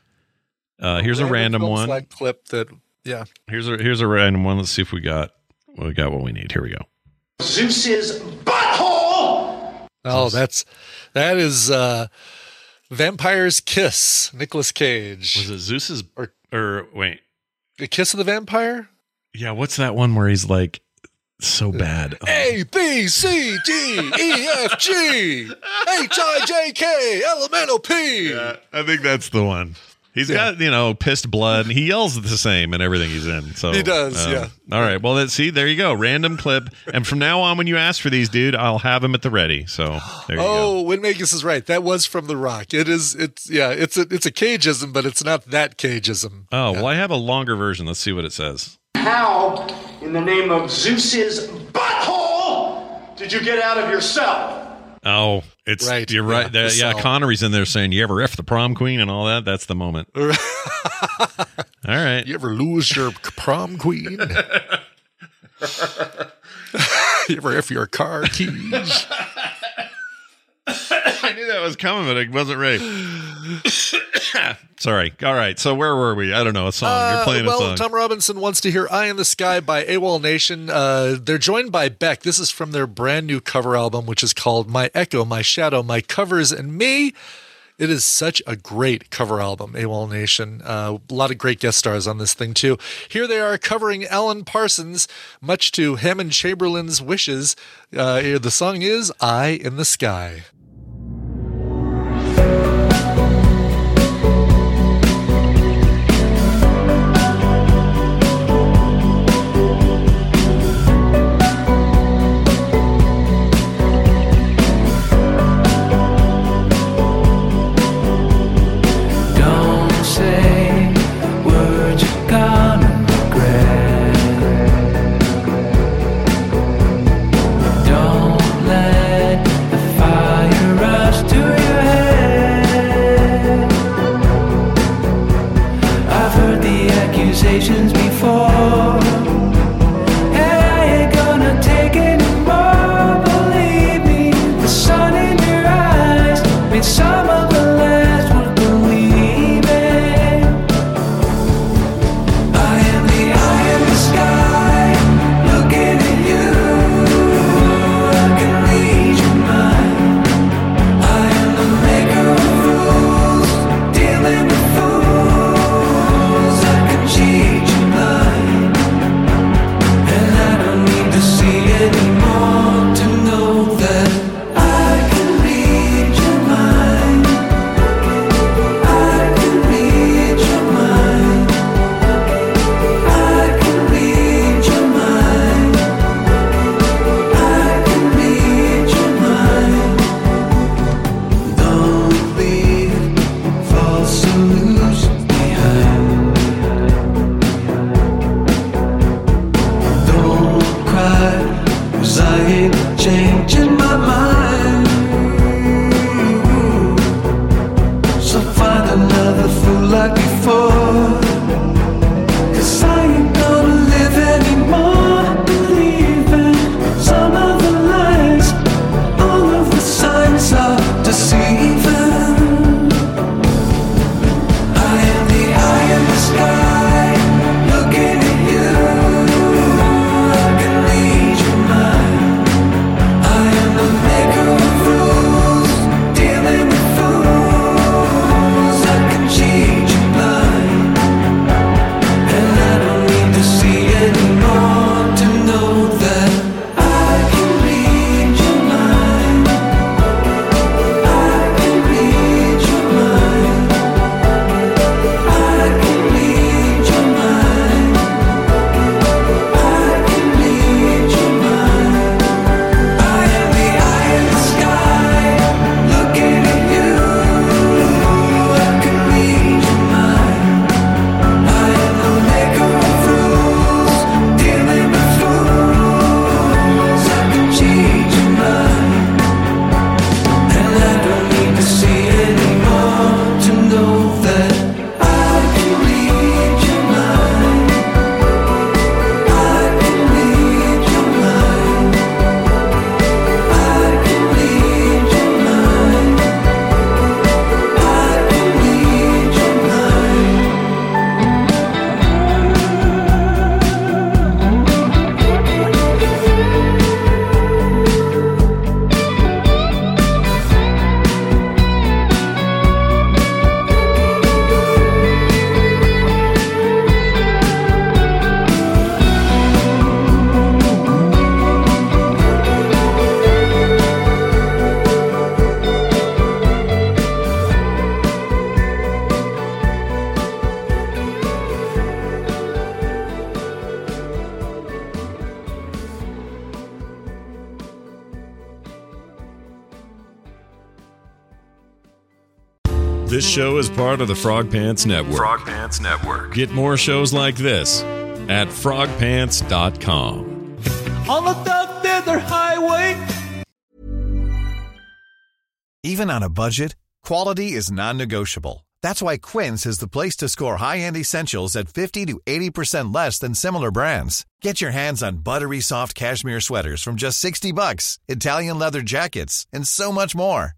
uh, here's a random film one. clip that, yeah. Here's a here's a random one. Let's see if we got we got what we need. Here we go. Zeus's butthole! Oh, that's that is uh Vampire's Kiss, Nicolas Cage. Was it Zeus's Or- or wait? The Kiss of the Vampire? Yeah, what's that one where he's like so bad? A B C D E F G H I J K L M N O P. I think that's the one. He's Yeah. got you know pissed blood, and he yells the same in everything he's in. So He does, um, yeah. All right. Well, let's see. There you go. Random clip, and from now on, when you ask for these, dude, I'll have them at the ready. So there you go. Oh, Winmagus is right. That was from The Rock. It is. It's yeah. It's a it's a cageism, but it's not that cageism. Oh well, I have a longer version. Let's see what it says. How, in the name of Zeus's butthole, did you get out of your cell? Oh, it's Right, You're right. yeah, the yeah. Connery's in there saying, "You ever f the prom queen?" and all that. That's the moment. all right. You ever lose your prom queen? you ever if your car keys? I knew that was coming, but I wasn't ready. Sorry. All right. So where were we? I don't know. A song. You're Uh, playing well, a song. Tom Robinson wants to hear "Eye in the Sky" by AWOL Nation. Uh, they're joined by Beck. This is from their brand new cover album, which is called "My Echo, My Shadow, My Covers, and Me." It is such a great cover album, AWOL Nation. Uh, a lot of great guest stars on this thing too. Here they are covering Alan Parsons, much to Hammond Chamberlain's wishes. Uh, here the song is "Eye in the Sky." Part of the Frog Pants Network. Frog Pants Network. Get more shows like this at frogpants.com. On the South Desert Highway. Even on a budget, quality is non-negotiable. That's why Quince is the place to score high-end essentials at 50 to 80% less than similar brands. Get your hands on buttery soft cashmere sweaters from just 60 bucks, Italian leather jackets, and so much more.